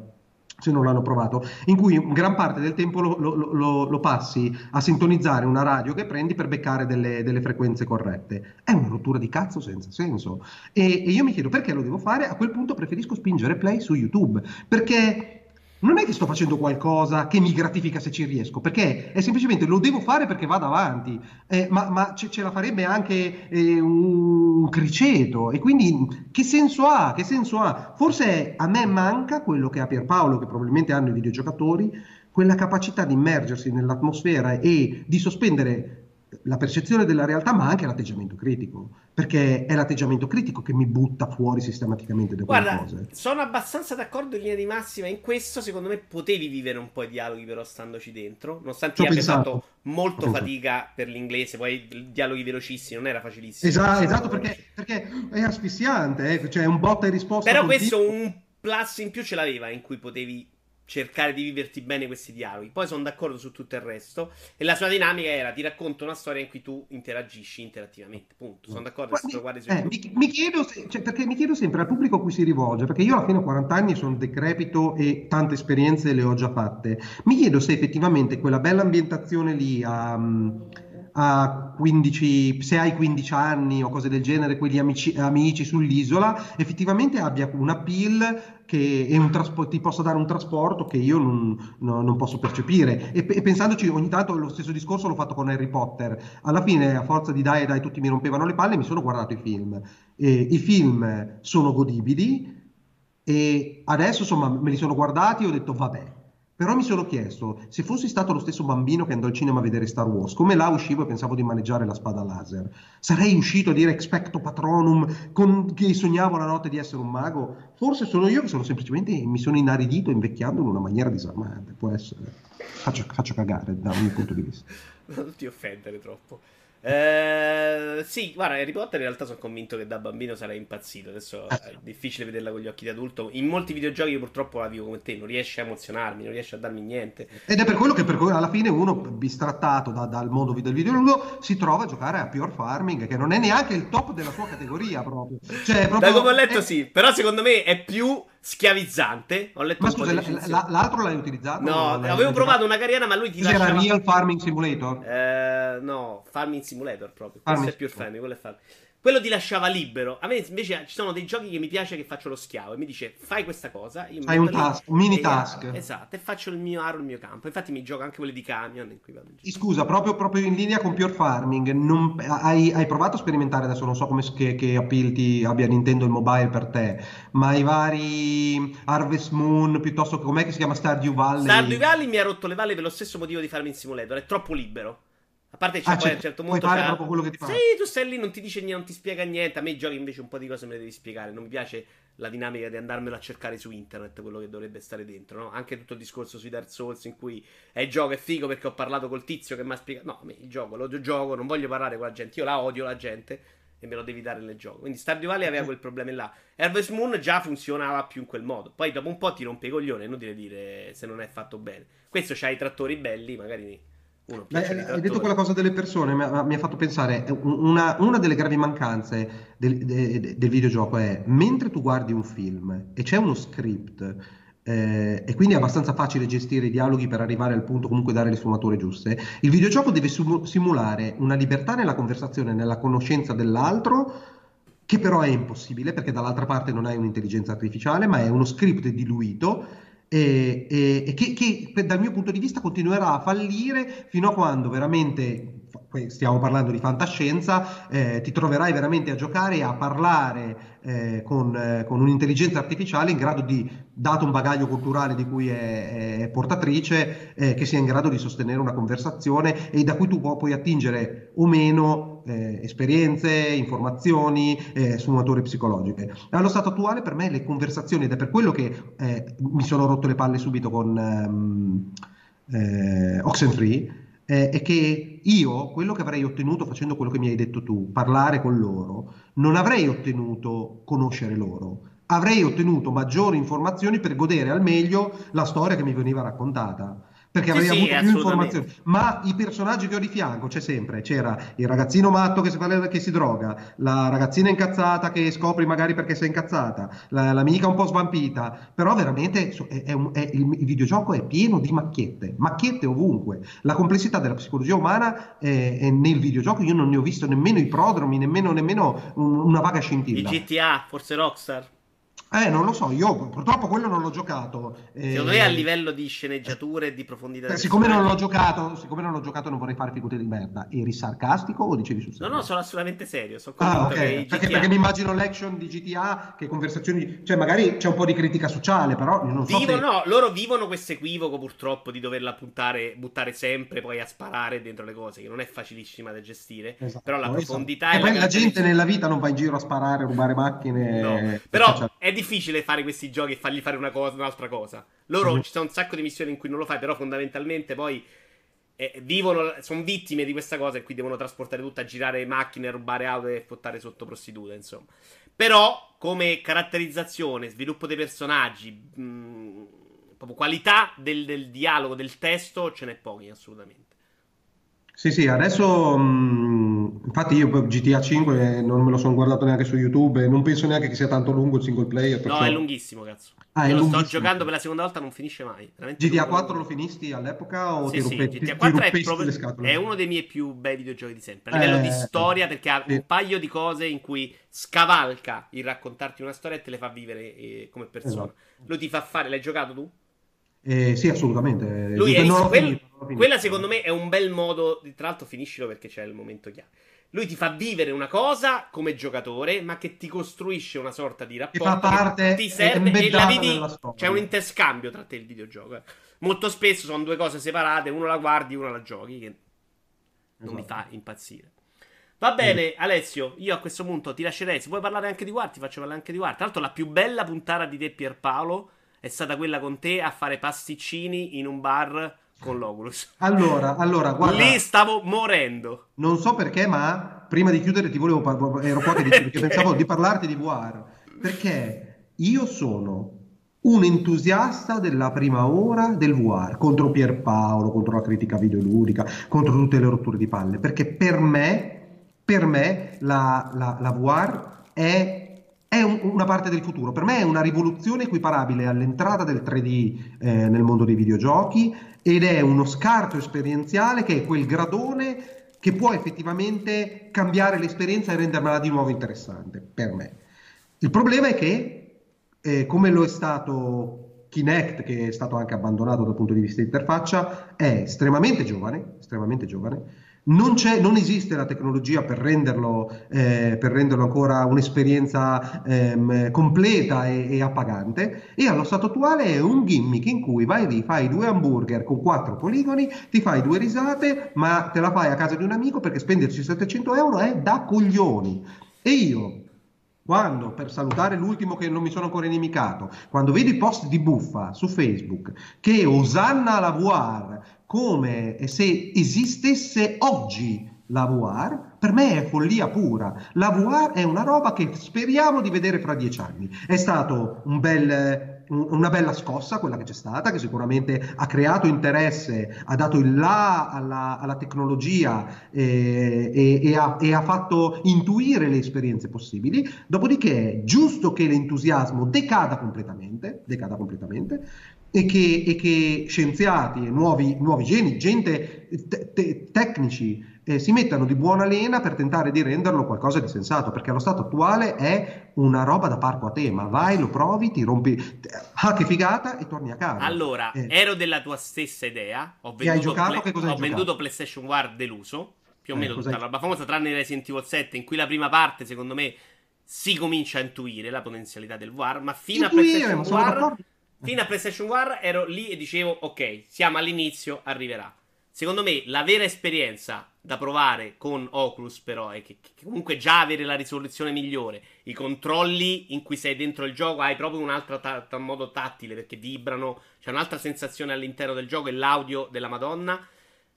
se non l'hanno provato, in cui gran parte del tempo lo, lo, lo, lo, passi a sintonizzare una radio che prendi per beccare delle, delle frequenze corrette. È una rottura di cazzo senza senso. E, e, io mi chiedo perché lo devo fare, a quel punto preferisco spingere play su YouTube, perché non è che sto facendo qualcosa che mi gratifica se ci riesco, perché è semplicemente lo devo fare perché vado avanti, eh, ma, ma ce, ce, la farebbe anche eh, un criceto, e quindi che senso ha? Che senso ha? Forse a me manca quello che ha Pierpaolo, che probabilmente hanno i videogiocatori, quella capacità di immergersi nell'atmosfera e di sospendere la percezione della realtà, ma anche l'atteggiamento critico, perché è l'atteggiamento critico che mi butta fuori sistematicamente da quelle Guarda, cose. Sono abbastanza d'accordo in linea di massima in questo, secondo me potevi vivere un po' i dialoghi però standoci dentro, nonostante abbia fatto molto fatica per l'inglese, poi dialoghi velocissimi, non era facilissimo. Esatto, esatto perché, perché, è asfissiante, eh? cioè un botta e risposta. Però questo un plus in più ce l'aveva in cui potevi cercare di viverti bene questi dialoghi. Poi sono d'accordo su tutto il resto. E la sua dinamica era: ti racconto una storia in cui tu interagisci interattivamente. Punto. Sono d'accordo. Ma, mi, eh, mi, mi, chiedo se, cioè, perché mi chiedo sempre al pubblico a cui si rivolge, perché io alla fine ho 40 anni sono decrepito e tante esperienze le ho già fatte. Mi chiedo se effettivamente quella bella ambientazione lì a. Um, a 15, se hai 15 anni o cose del genere, quegli amici, amici sull'isola, effettivamente abbia un appeal che un traspo- ti possa dare un trasporto che io non, no, non posso percepire. E, e, pensandoci, ogni tanto lo stesso discorso l'ho fatto con Harry Potter. Alla fine, a forza di dai e dai, tutti mi rompevano le palle, mi sono guardato i film. E, I film sono godibili e adesso insomma me li sono guardati e ho detto vabbè però mi sono chiesto, se fossi stato lo stesso bambino che andò al cinema a vedere Star Wars, come là uscivo e pensavo di maneggiare la spada laser, sarei uscito a dire expecto patronum, con, che sognavo la notte di essere un mago? Forse sono io che sono semplicemente, mi sono inaridito invecchiando in una maniera disarmante, può essere. Faccio, faccio cagare dal mio punto di vista. [LAUGHS] Non ti offendere troppo. Eh, sì, guarda, Harry Potter in realtà sono convinto che da bambino sarei impazzito. Adesso eh. è difficile vederla con gli occhi di adulto. In molti videogiochi io purtroppo la vivo come te, non riesce a emozionarmi, non riesce a darmi niente. Ed è per quello che per cui alla fine uno, bistrattato da, dal mondo del videoludo, si trova a giocare a Pure Farming, che non è neanche il top della sua categoria proprio. Cioè, proprio da come ho letto è... sì, però secondo me è più schiavizzante. Ho letto ma scusa, la, l'altro l'hai utilizzato? No, avevo provato una carriera, ma lui ti Cos'era lasciava... Real Farming Simulator? Eh, no, Farming Simulator proprio. Farming Questo è Pure Farming, quello è Farming. Quello ti lasciava libero. A me invece ci sono dei giochi che mi piace che faccio lo schiavo e mi dice fai questa cosa. Io Fai un task, un mini task. Esatto, e faccio il mio aro, il mio campo. Infatti mi gioco anche quelli di camion. In cui vado in Scusa, proprio, proprio, in linea con Pure Farming, non, hai, hai, provato a sperimentare, adesso non so come, che, che appeal ti abbia Nintendo il mobile per te, ma i vari Harvest Moon piuttosto che com'è che si chiama Stardew Valley? Stardew Valley mi ha rotto le valle per lo stesso motivo di Farming Simulator, è troppo libero. A parte c'è ah, poi a un certo punto. Fare proprio quello che ti pare. Sì, tu stai lì, non ti dice niente, non ti spiega niente. A me i giochi invece un po' di cose me le devi spiegare. Non mi piace la dinamica di andarmelo a cercare su internet, quello che dovrebbe stare dentro, no? Anche tutto il discorso sui Dark Souls in cui è il gioco è figo perché ho parlato col tizio che mi ha spiegato. No, a me il gioco, lo gioco, non voglio parlare con la gente. Io la odio la gente e me lo devi dare nel gioco. Quindi Stardew Valley aveva quel problema là. Harvest Moon già funzionava più in quel modo. Poi dopo un po' ti rompe i coglioni, è inutile dire se non è fatto bene. Questo c'ha i trattori belli, magari Beh, hai detto quella cosa delle persone, mi ha, mi ha fatto pensare, una, una, delle gravi mancanze del, de, del, videogioco è, mentre tu guardi un film e c'è uno script, eh, e quindi è abbastanza facile gestire i dialoghi per arrivare al punto, comunque dare le sfumature giuste, il videogioco deve simulare una libertà nella conversazione, nella conoscenza dell'altro, che però è impossibile perché dall'altra parte non hai un'intelligenza artificiale, ma è uno script diluito e, e, e che, che, dal mio punto di vista continuerà a fallire fino a quando veramente stiamo parlando di fantascienza, eh, ti troverai veramente a giocare e a parlare eh, con, eh, con, un'intelligenza artificiale in grado di, dato un bagaglio culturale di cui è, è portatrice, eh, che sia in grado di sostenere una conversazione e da cui tu puoi attingere o meno eh, esperienze, informazioni, eh, sfumature psicologiche. Allo stato attuale per me le conversazioni, ed è per quello che mi sono rotto le palle subito con um, Oxenfree, eh, è che io quello che avrei ottenuto facendo quello che mi hai detto tu, parlare con loro, non avrei ottenuto conoscere loro, avrei ottenuto maggiori informazioni per godere al meglio la storia che mi veniva raccontata perché avrei sì, avuto più informazioni. Ma i personaggi che ho di fianco c'è sempre: c'era il ragazzino matto che si, che si droga, la ragazzina incazzata che scopri magari perché sei incazzata, la, l'amica un po' svampita. Però veramente è, è un, è, il, il, videogioco è pieno di macchiette, macchiette ovunque. La complessità della psicologia umana è, nel videogioco io non ne ho visto nemmeno i prodromi, nemmeno, nemmeno un, una vaga scintilla. Di GTA, forse Rockstar. Eh, non lo so, io purtroppo quello non l'ho giocato. Eh, Secondo me a livello di sceneggiature e di profondità... Eh, siccome non l'ho giocato, siccome non l'ho giocato non vorrei fare figure di merda. Eri sarcastico o dicevi sul serio? No, no, sono assolutamente serio. Sono ah, okay. perché, perché, mi immagino l'action di GTA, che conversazioni... Cioè magari c'è un po' di critica sociale, però non so Vivo, se... No, loro vivono questo equivoco purtroppo di doverla puntare, buttare sempre poi a sparare dentro le cose, che non è facilissima da gestire. Esatto, però la esatto. profondità... Esatto. E poi la gente nella vita non va in giro a sparare, a rubare macchine... No, però è difficile fare questi giochi e fargli fare una cosa, un'altra cosa. Loro mm-hmm. ci sono un sacco di missioni in cui non lo fai, però fondamentalmente poi eh, vivono, sono vittime di questa cosa e qui devono trasportare tutto a girare macchine, rubare auto e fottare sotto prostitute, insomma. Però, come caratterizzazione, sviluppo dei personaggi, mh, mm, proprio qualità del, del dialogo, del testo, ce n'è pochi, assolutamente. Sì, sì, adesso mh, infatti io GTA 5 non me lo sono guardato neanche su YouTube e non penso neanche che sia tanto lungo il single player. Perciò... No, è lunghissimo, cazzo. Ah, io lo sto giocando per la seconda volta, non finisce mai. Veramente GTA 4 lo finisti all'epoca o sì, ti, sì, ruppe, GTA 4 ti è, proprio, è, uno dei miei più bei videogiochi di sempre. A livello eh, di storia, perché ha sì. un paio di cose in cui scavalca il raccontarti una storia e te le fa vivere eh, come persona. Esatto. Lo ti fa fare, l'hai giocato tu? Eh, sì, assolutamente. Lui è, quel, quella secondo me è un bel modo, tra l'altro finiscilo perché c'è il momento chiave. Lui ti fa vivere una cosa come giocatore, ma che ti costruisce una sorta di rapporto. Che fa parte, ti serve e la vedi. C'è un interscambio tra te e il videogioco. Eh. Molto spesso sono due cose separate, uno la guardi, uno la giochi, che non esatto. mi fa impazzire. Va bene, Alessio, io a questo punto ti lascerei. Se vuoi parlare anche di War, ti faccio parlare anche di War. Tra l'altro, la più bella puntata di te, Pierpaolo, è stata quella con te a fare pasticcini in un bar con l'Oculus. Allora, allora, guarda. Lì stavo morendo. Non so perché, ma prima di chiudere ti volevo parlare, ero qua che perché pensavo di parlarti di VR, perché io sono un entusiasta della prima ora del VR contro Pierpaolo, contro la critica videoludica, contro tutte le rotture di palle, perché per me, per me la, la, la VR è è un, una parte del futuro. Per me è una rivoluzione equiparabile all'entrata del 3D eh, nel mondo dei videogiochi ed è uno scarto esperienziale che è quel gradone che può effettivamente cambiare l'esperienza e rendermela di nuovo interessante per me. Il problema è che, eh, come lo è stato Kinect, che è stato anche abbandonato dal punto di vista di interfaccia, è estremamente giovane, estremamente giovane non, non, esiste la tecnologia per renderlo, eh, per renderlo ancora un'esperienza ehm, completa e, e, appagante e allo stato attuale è un gimmick in cui vai lì, fai due hamburger con quattro poligoni, ti fai due risate, ma te la fai a casa di un amico perché spenderci 700 euro è da coglioni. E io, quando, per salutare l'ultimo che non mi sono ancora inimicato, quando vedo i post di buffa su Facebook che osanna la VR come se esistesse oggi la VR, per me è follia pura. La VR è una roba che speriamo di vedere fra dieci anni. È stato un bel, una bella scossa quella che c'è stata, che sicuramente ha creato interesse, ha dato il là alla, alla tecnologia e, e, e, ha, e, ha, fatto intuire le esperienze possibili. Dopodiché è giusto che l'entusiasmo decada completamente, decada completamente e che, e che scienziati e nuovi, nuovi, geni, gente, te, te, tecnici eh, si mettano di buona lena per tentare di renderlo qualcosa di sensato, perché allo stato attuale è una roba da parco a tema. Vai, lo provi, ti rompi, ah che figata e torni a casa. Allora, eh. ero della tua stessa idea. Ho venduto, hai giocato? Play, che cosa ho hai venduto PlayStation War deluso. più o meno tutta la roba famosa, tranne Resident Evil 7, in cui la prima parte, secondo me, si comincia a intuire la potenzialità del VR, ma fino Intuire, a PlayStation VR... Fino a PlayStation VR ero lì e dicevo, ok, siamo all'inizio, arriverà. Secondo me la vera esperienza da provare con Oculus, però, è che, che, comunque già avere la risoluzione migliore, i controlli in cui sei dentro il gioco, hai proprio un altro ta- ta- modo tattile perché vibrano, c'è un'altra sensazione all'interno del gioco e l'audio della Madonna.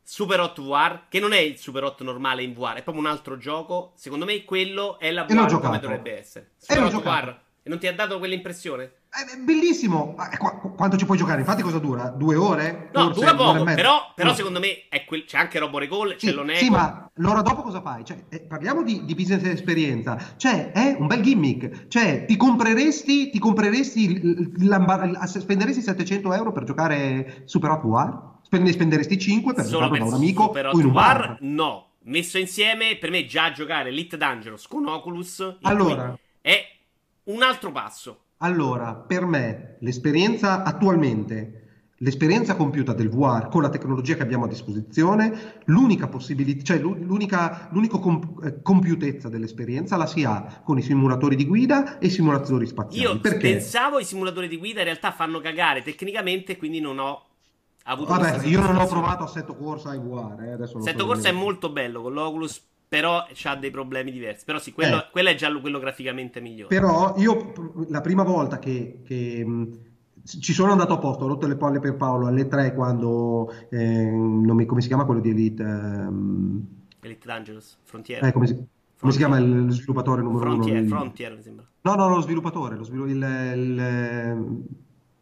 Super Hot VR, che non è il Super Hot normale in VR, è proprio un altro gioco. Secondo me quello è la VR come dovrebbe essere. Super Hot VR. E non ti ha dato quell'impressione? È bellissimo. Eh, qu- quanto ci puoi giocare? Infatti, cosa dura? Due ore? No, Forse, dura poco. Però, però no. secondo me que- c'è anche Robo Recall. Sì, c'è l'Oneco. Sì, ma l'ora dopo cosa fai? Cioè, eh, parliamo di, di, business esperienza. Cioè, è un bel gimmick. Cioè, ti compreresti, ti compreresti spenderesti 700 euro per giocare Super Hot War? Ne spenderesti 5 per Solo giocare da un amico in un bar? bar? No. Messo insieme, per me già giocare Elite Dangerous con Oculus allora, è un altro passo. Allora, per me, l'esperienza attualmente, l'esperienza compiuta del VR con la tecnologia che abbiamo a disposizione, l'unica possibilità, cioè l'unica, comp- eh, compiutezza dell'esperienza la si ha con i simulatori di guida e i simulatori spaziali. Io Perché? pensavo i simulatori di guida in realtà fanno cagare tecnicamente, quindi non ho avuto Vabbè, io non ho provato Assetto Corsa in VR, eh, Assetto Corsa è molto bello con l'Oculus però ha dei problemi diversi. Però sì, quello, eh. quello, è già quello graficamente migliore. Però io la prima volta che, che mh, ci sono andato a posto, ho rotto le palle per Paolo alle 3 quando eh, mi, come si chiama quello di Elite? Um... Elite Dangerous, Frontier. Eh, come, si, come si, chiama il sviluppatore numero Frontier, uno? Frontier, mi sembra. No, no, lo sviluppatore, lo svilu- il, il, il,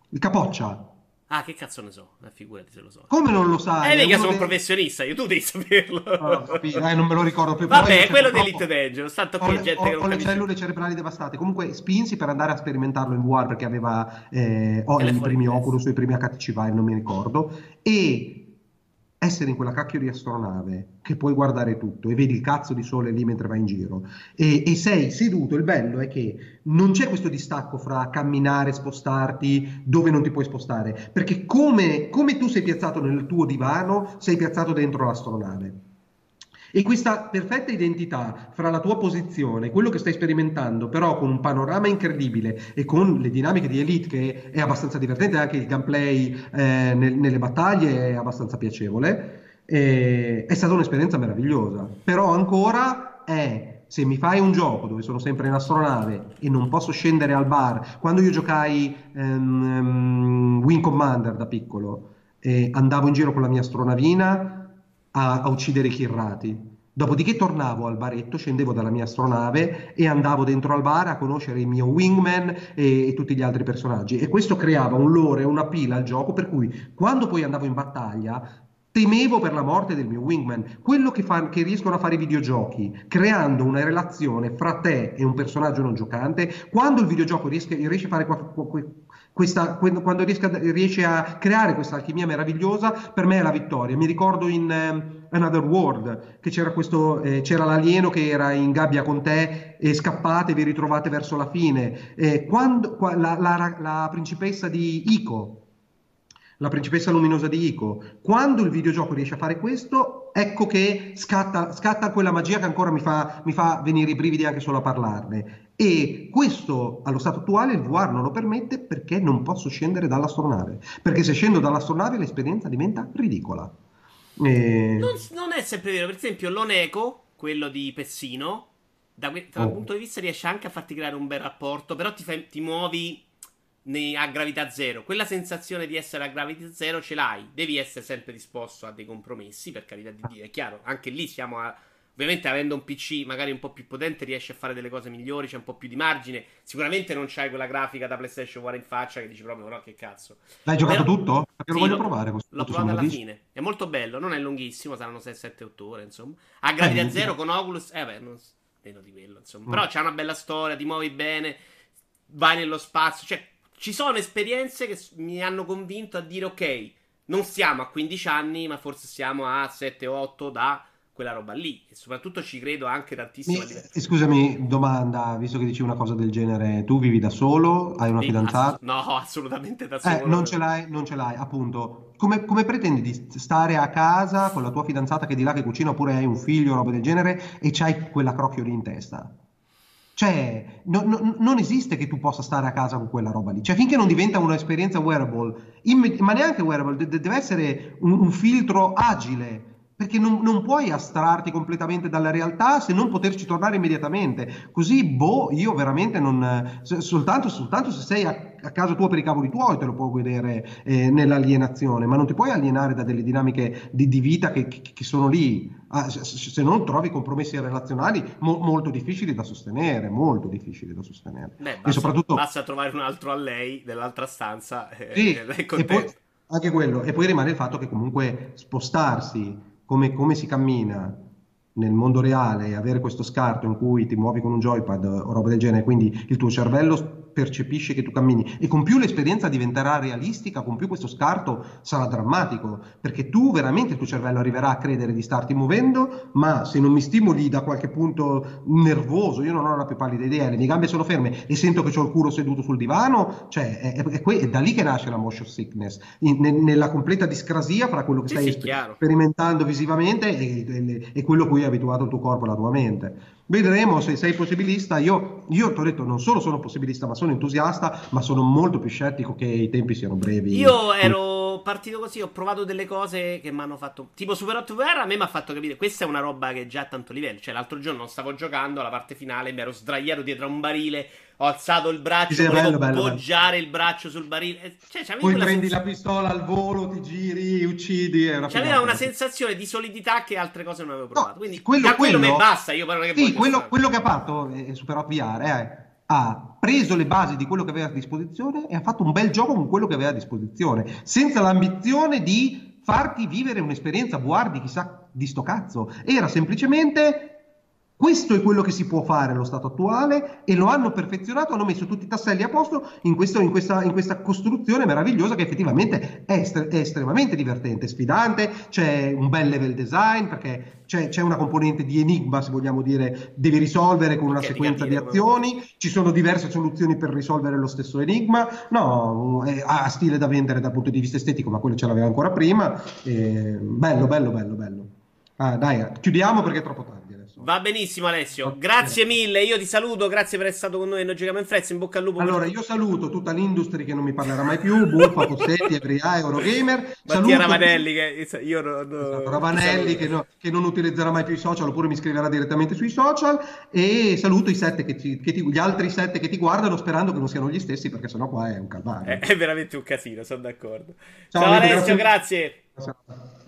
il capoccia. Ah, che cazzo ne so? Figurati se lo so. Come non lo sai? Eh, mica sono un dei... professionista, io tu devi saperlo. Oh, eh, non me lo ricordo più. Vabbè, quello di Elite Dangerous. Tanto che ho, gente ho, che non ho le cellule cerebrali devastate. Comunque, spinsi per andare a sperimentarlo in VR perché aveva eh, oh, i primi Oculus, i primi HTC Vive, non mi ricordo. E essere in quella cacchio di astronave che puoi guardare tutto e vedi il cazzo di sole lì mentre vai in giro e, e, sei seduto, il bello è che non c'è questo distacco fra camminare, spostarti, dove non ti puoi spostare, perché come, come tu sei piazzato nel tuo divano, sei piazzato dentro l'astronave. E questa perfetta identità fra la tua posizione, quello che stai sperimentando, però con un panorama incredibile e con le dinamiche di Elite, che è abbastanza divertente, anche il gameplay eh, nel, nelle battaglie è abbastanza piacevole, eh, è stata un'esperienza meravigliosa. Però ancora è se mi fai un gioco dove sono sempre in astronave e non posso scendere al bar, quando io giocai um, um, Wing Commander da piccolo, eh, andavo in giro con la mia astronavina a, a uccidere i chirrati. Dopodiché tornavo al baretto, scendevo dalla mia astronave e andavo dentro al bar a conoscere il mio wingman e, e, tutti gli altri personaggi. E questo creava un lore, una pila al gioco, per cui quando poi andavo in battaglia temevo per la morte del mio wingman. Quello che, fa, che riescono a fare i videogiochi, creando una relazione fra te e un personaggio non giocante, quando il videogioco riesce, riesce a fare questa, quando riesce a creare questa alchimia meravigliosa, per me è la vittoria. Mi ricordo in um, Another World che c'era, questo, eh, c'era l'alieno che era in gabbia con te e scappate, vi ritrovate verso la fine. Eh, quando, qua, la, la, la principessa di Ico, la principessa luminosa di Ico. Quando il videogioco riesce a fare questo, ecco che scatta, scatta quella magia che ancora mi fa, mi fa, venire i brividi anche solo a parlarne. E questo allo stato attuale il VR non lo permette perché non posso scendere dall'astronave. Perché se scendo dall'astronave l'esperienza diventa ridicola. E... Non, non, è sempre vero. Per esempio, l'Oneco, quello di Pessino, da, da oh. un punto di vista riesce anche a farti creare un bel rapporto, però ti, fai, ti muovi a gravità zero. Quella sensazione di essere a gravità zero ce l'hai. Devi essere sempre disposto a dei compromessi, per carità di Dio. È chiaro, anche lì siamo a Ovviamente avendo un PC magari un po' più potente riesci a fare delle cose migliori, c'è un po' più di margine. Sicuramente non c'hai quella grafica da PlayStation 4 in faccia che dici proprio però che cazzo. L'hai giocato Però, tutto? Perché lo voglio provare. L'ho provato alla fine. È molto bello, non è lunghissimo, saranno 6-7-8 ore, insomma. A gravità eh, zero con Oculus, eh beh, non... meno di quello, insomma. Mm. Però c'è una bella storia, ti muovi bene, vai nello spazio, cioè ci sono esperienze che mi hanno convinto a dire ok, non siamo a 15 anni, ma forse siamo a 7-8 da quella roba lì. E soprattutto ci credo anche tantissimo. Mi- eh, scusami, domanda, visto che dici una cosa del genere, tu vivi da solo? Hai una Sì, fidanzata? ass- no, assolutamente da Eh, non ce solo. l'hai, non ce l'hai, appunto. Come, come pretendi di stare a casa con la tua fidanzata che è di là che cucina oppure hai un figlio o roba del genere e c'hai quella crocchio lì in testa? Cioè, no- no- non esiste che tu possa stare a casa con quella roba lì. Cioè, finché non diventa un'esperienza wearable, imme- ma neanche wearable, de- de- deve essere un, un filtro agile. Perché non, non puoi astrarti completamente dalla realtà se non poterci tornare immediatamente. Così, boh, io veramente non. soltanto, soltanto se sei a, a casa tua per i cavoli tuoi te lo puoi vedere eh, nell'alienazione, ma non ti puoi alienare da delle dinamiche di, di vita che, che- che sono lì. Ah, se, non trovi compromessi relazionali mo- molto difficili da sostenere, molto difficili da sostenere. Beh, E basta, soprattutto. basta trovare un altro a lei nell'altra stanza e Sì, e lei è e poi anche quello, e poi rimane il fatto che comunque spostarsi come, come si cammina nel mondo reale e avere questo scarto in cui ti muovi con un joypad o roba del genere, quindi il tuo cervello percepisce che tu cammini. E con più l'esperienza diventerà realistica, con più questo scarto sarà drammatico, perché tu veramente il tuo cervello arriverà a credere di starti muovendo, ma se non mi stimoli da qualche punto nervoso, io non ho la più pallida idea, le mie gambe sono ferme e sento che ho il culo seduto sul divano, cioè è, è- è da lì che nasce la motion sickness, in- ne- nella completa discrasia fra quello che Sì, stai sì, sperimentando visivamente e, e- e quello a cui è abituato il tuo corpo e la tua mente. Vedremo se sei possibilista. Io, io ti ho detto, non solo sono possibilista, ma sono entusiasta, ma sono molto più scettico che i tempi siano brevi. Io ero partito così, ho provato delle cose che mi hanno fatto. Tipo Super Hot VR a me mi ha fatto capire. Questa è una roba che è già a tanto livello. Cioè, l'altro giorno non stavo giocando alla parte finale, mi ero sdraiato dietro a un barile. Ho alzato il braccio, Sì, volevo bello, bello, bello. poggiare il braccio sul barile. Eh, Cioè, Poi prendi senza- la pistola al volo, ti giri, uccidi. Una C'aveva una sensazione di solidità che altre cose non avevo No, provato. Quindi quello- da quello, quello- mi basta. Io però che Sì, quello, quello che ha fatto eh, Super Hot VR è, ha preso le basi di quello che aveva a disposizione e ha fatto un bel gioco con quello che aveva a disposizione, senza l'ambizione di farti vivere un'esperienza VR di chissà di sto cazzo. Era semplicemente questo è quello che si può fare allo stato attuale e lo hanno perfezionato, hanno messo tutti i tasselli a posto in, questo- in questa, in questa costruzione meravigliosa che effettivamente è, estre- è estremamente divertente, sfidante, c'è un bel level design perché c'è, c'è una componente di enigma, se vogliamo dire, devi risolvere con una sequenza di azioni, ci sono diverse soluzioni per risolvere lo stesso enigma, no, ha stile da vendere dal punto di vista estetico, ma quello ce l'aveva ancora prima, e bello, bello, bello, bello. Ah, dai, chiudiamo perché è troppo tardi. Va benissimo, Alessio. Grazie mille. Io ti saluto. Grazie per essere stato con noi. Noi giochiamo in frezza. In bocca al lupo. Allora, io saluto tutta l'industria che non mi parlerà mai più, [LAUGHS] Buffa, Possetti, Ebria, Eurogamer. Mattia Saluto Ravanelli. Che io non. Esatto, Ravanelli che, no- che non utilizzerà mai più i social oppure mi scriverà direttamente sui social e saluto i sette che ti- ti- gli altri sette che ti guardano sperando che non siano gli stessi perché sennò qua è un calvario. È, è veramente un casino. Sono d'accordo. Ciao, Ciao, Alessio, grazie. grazie.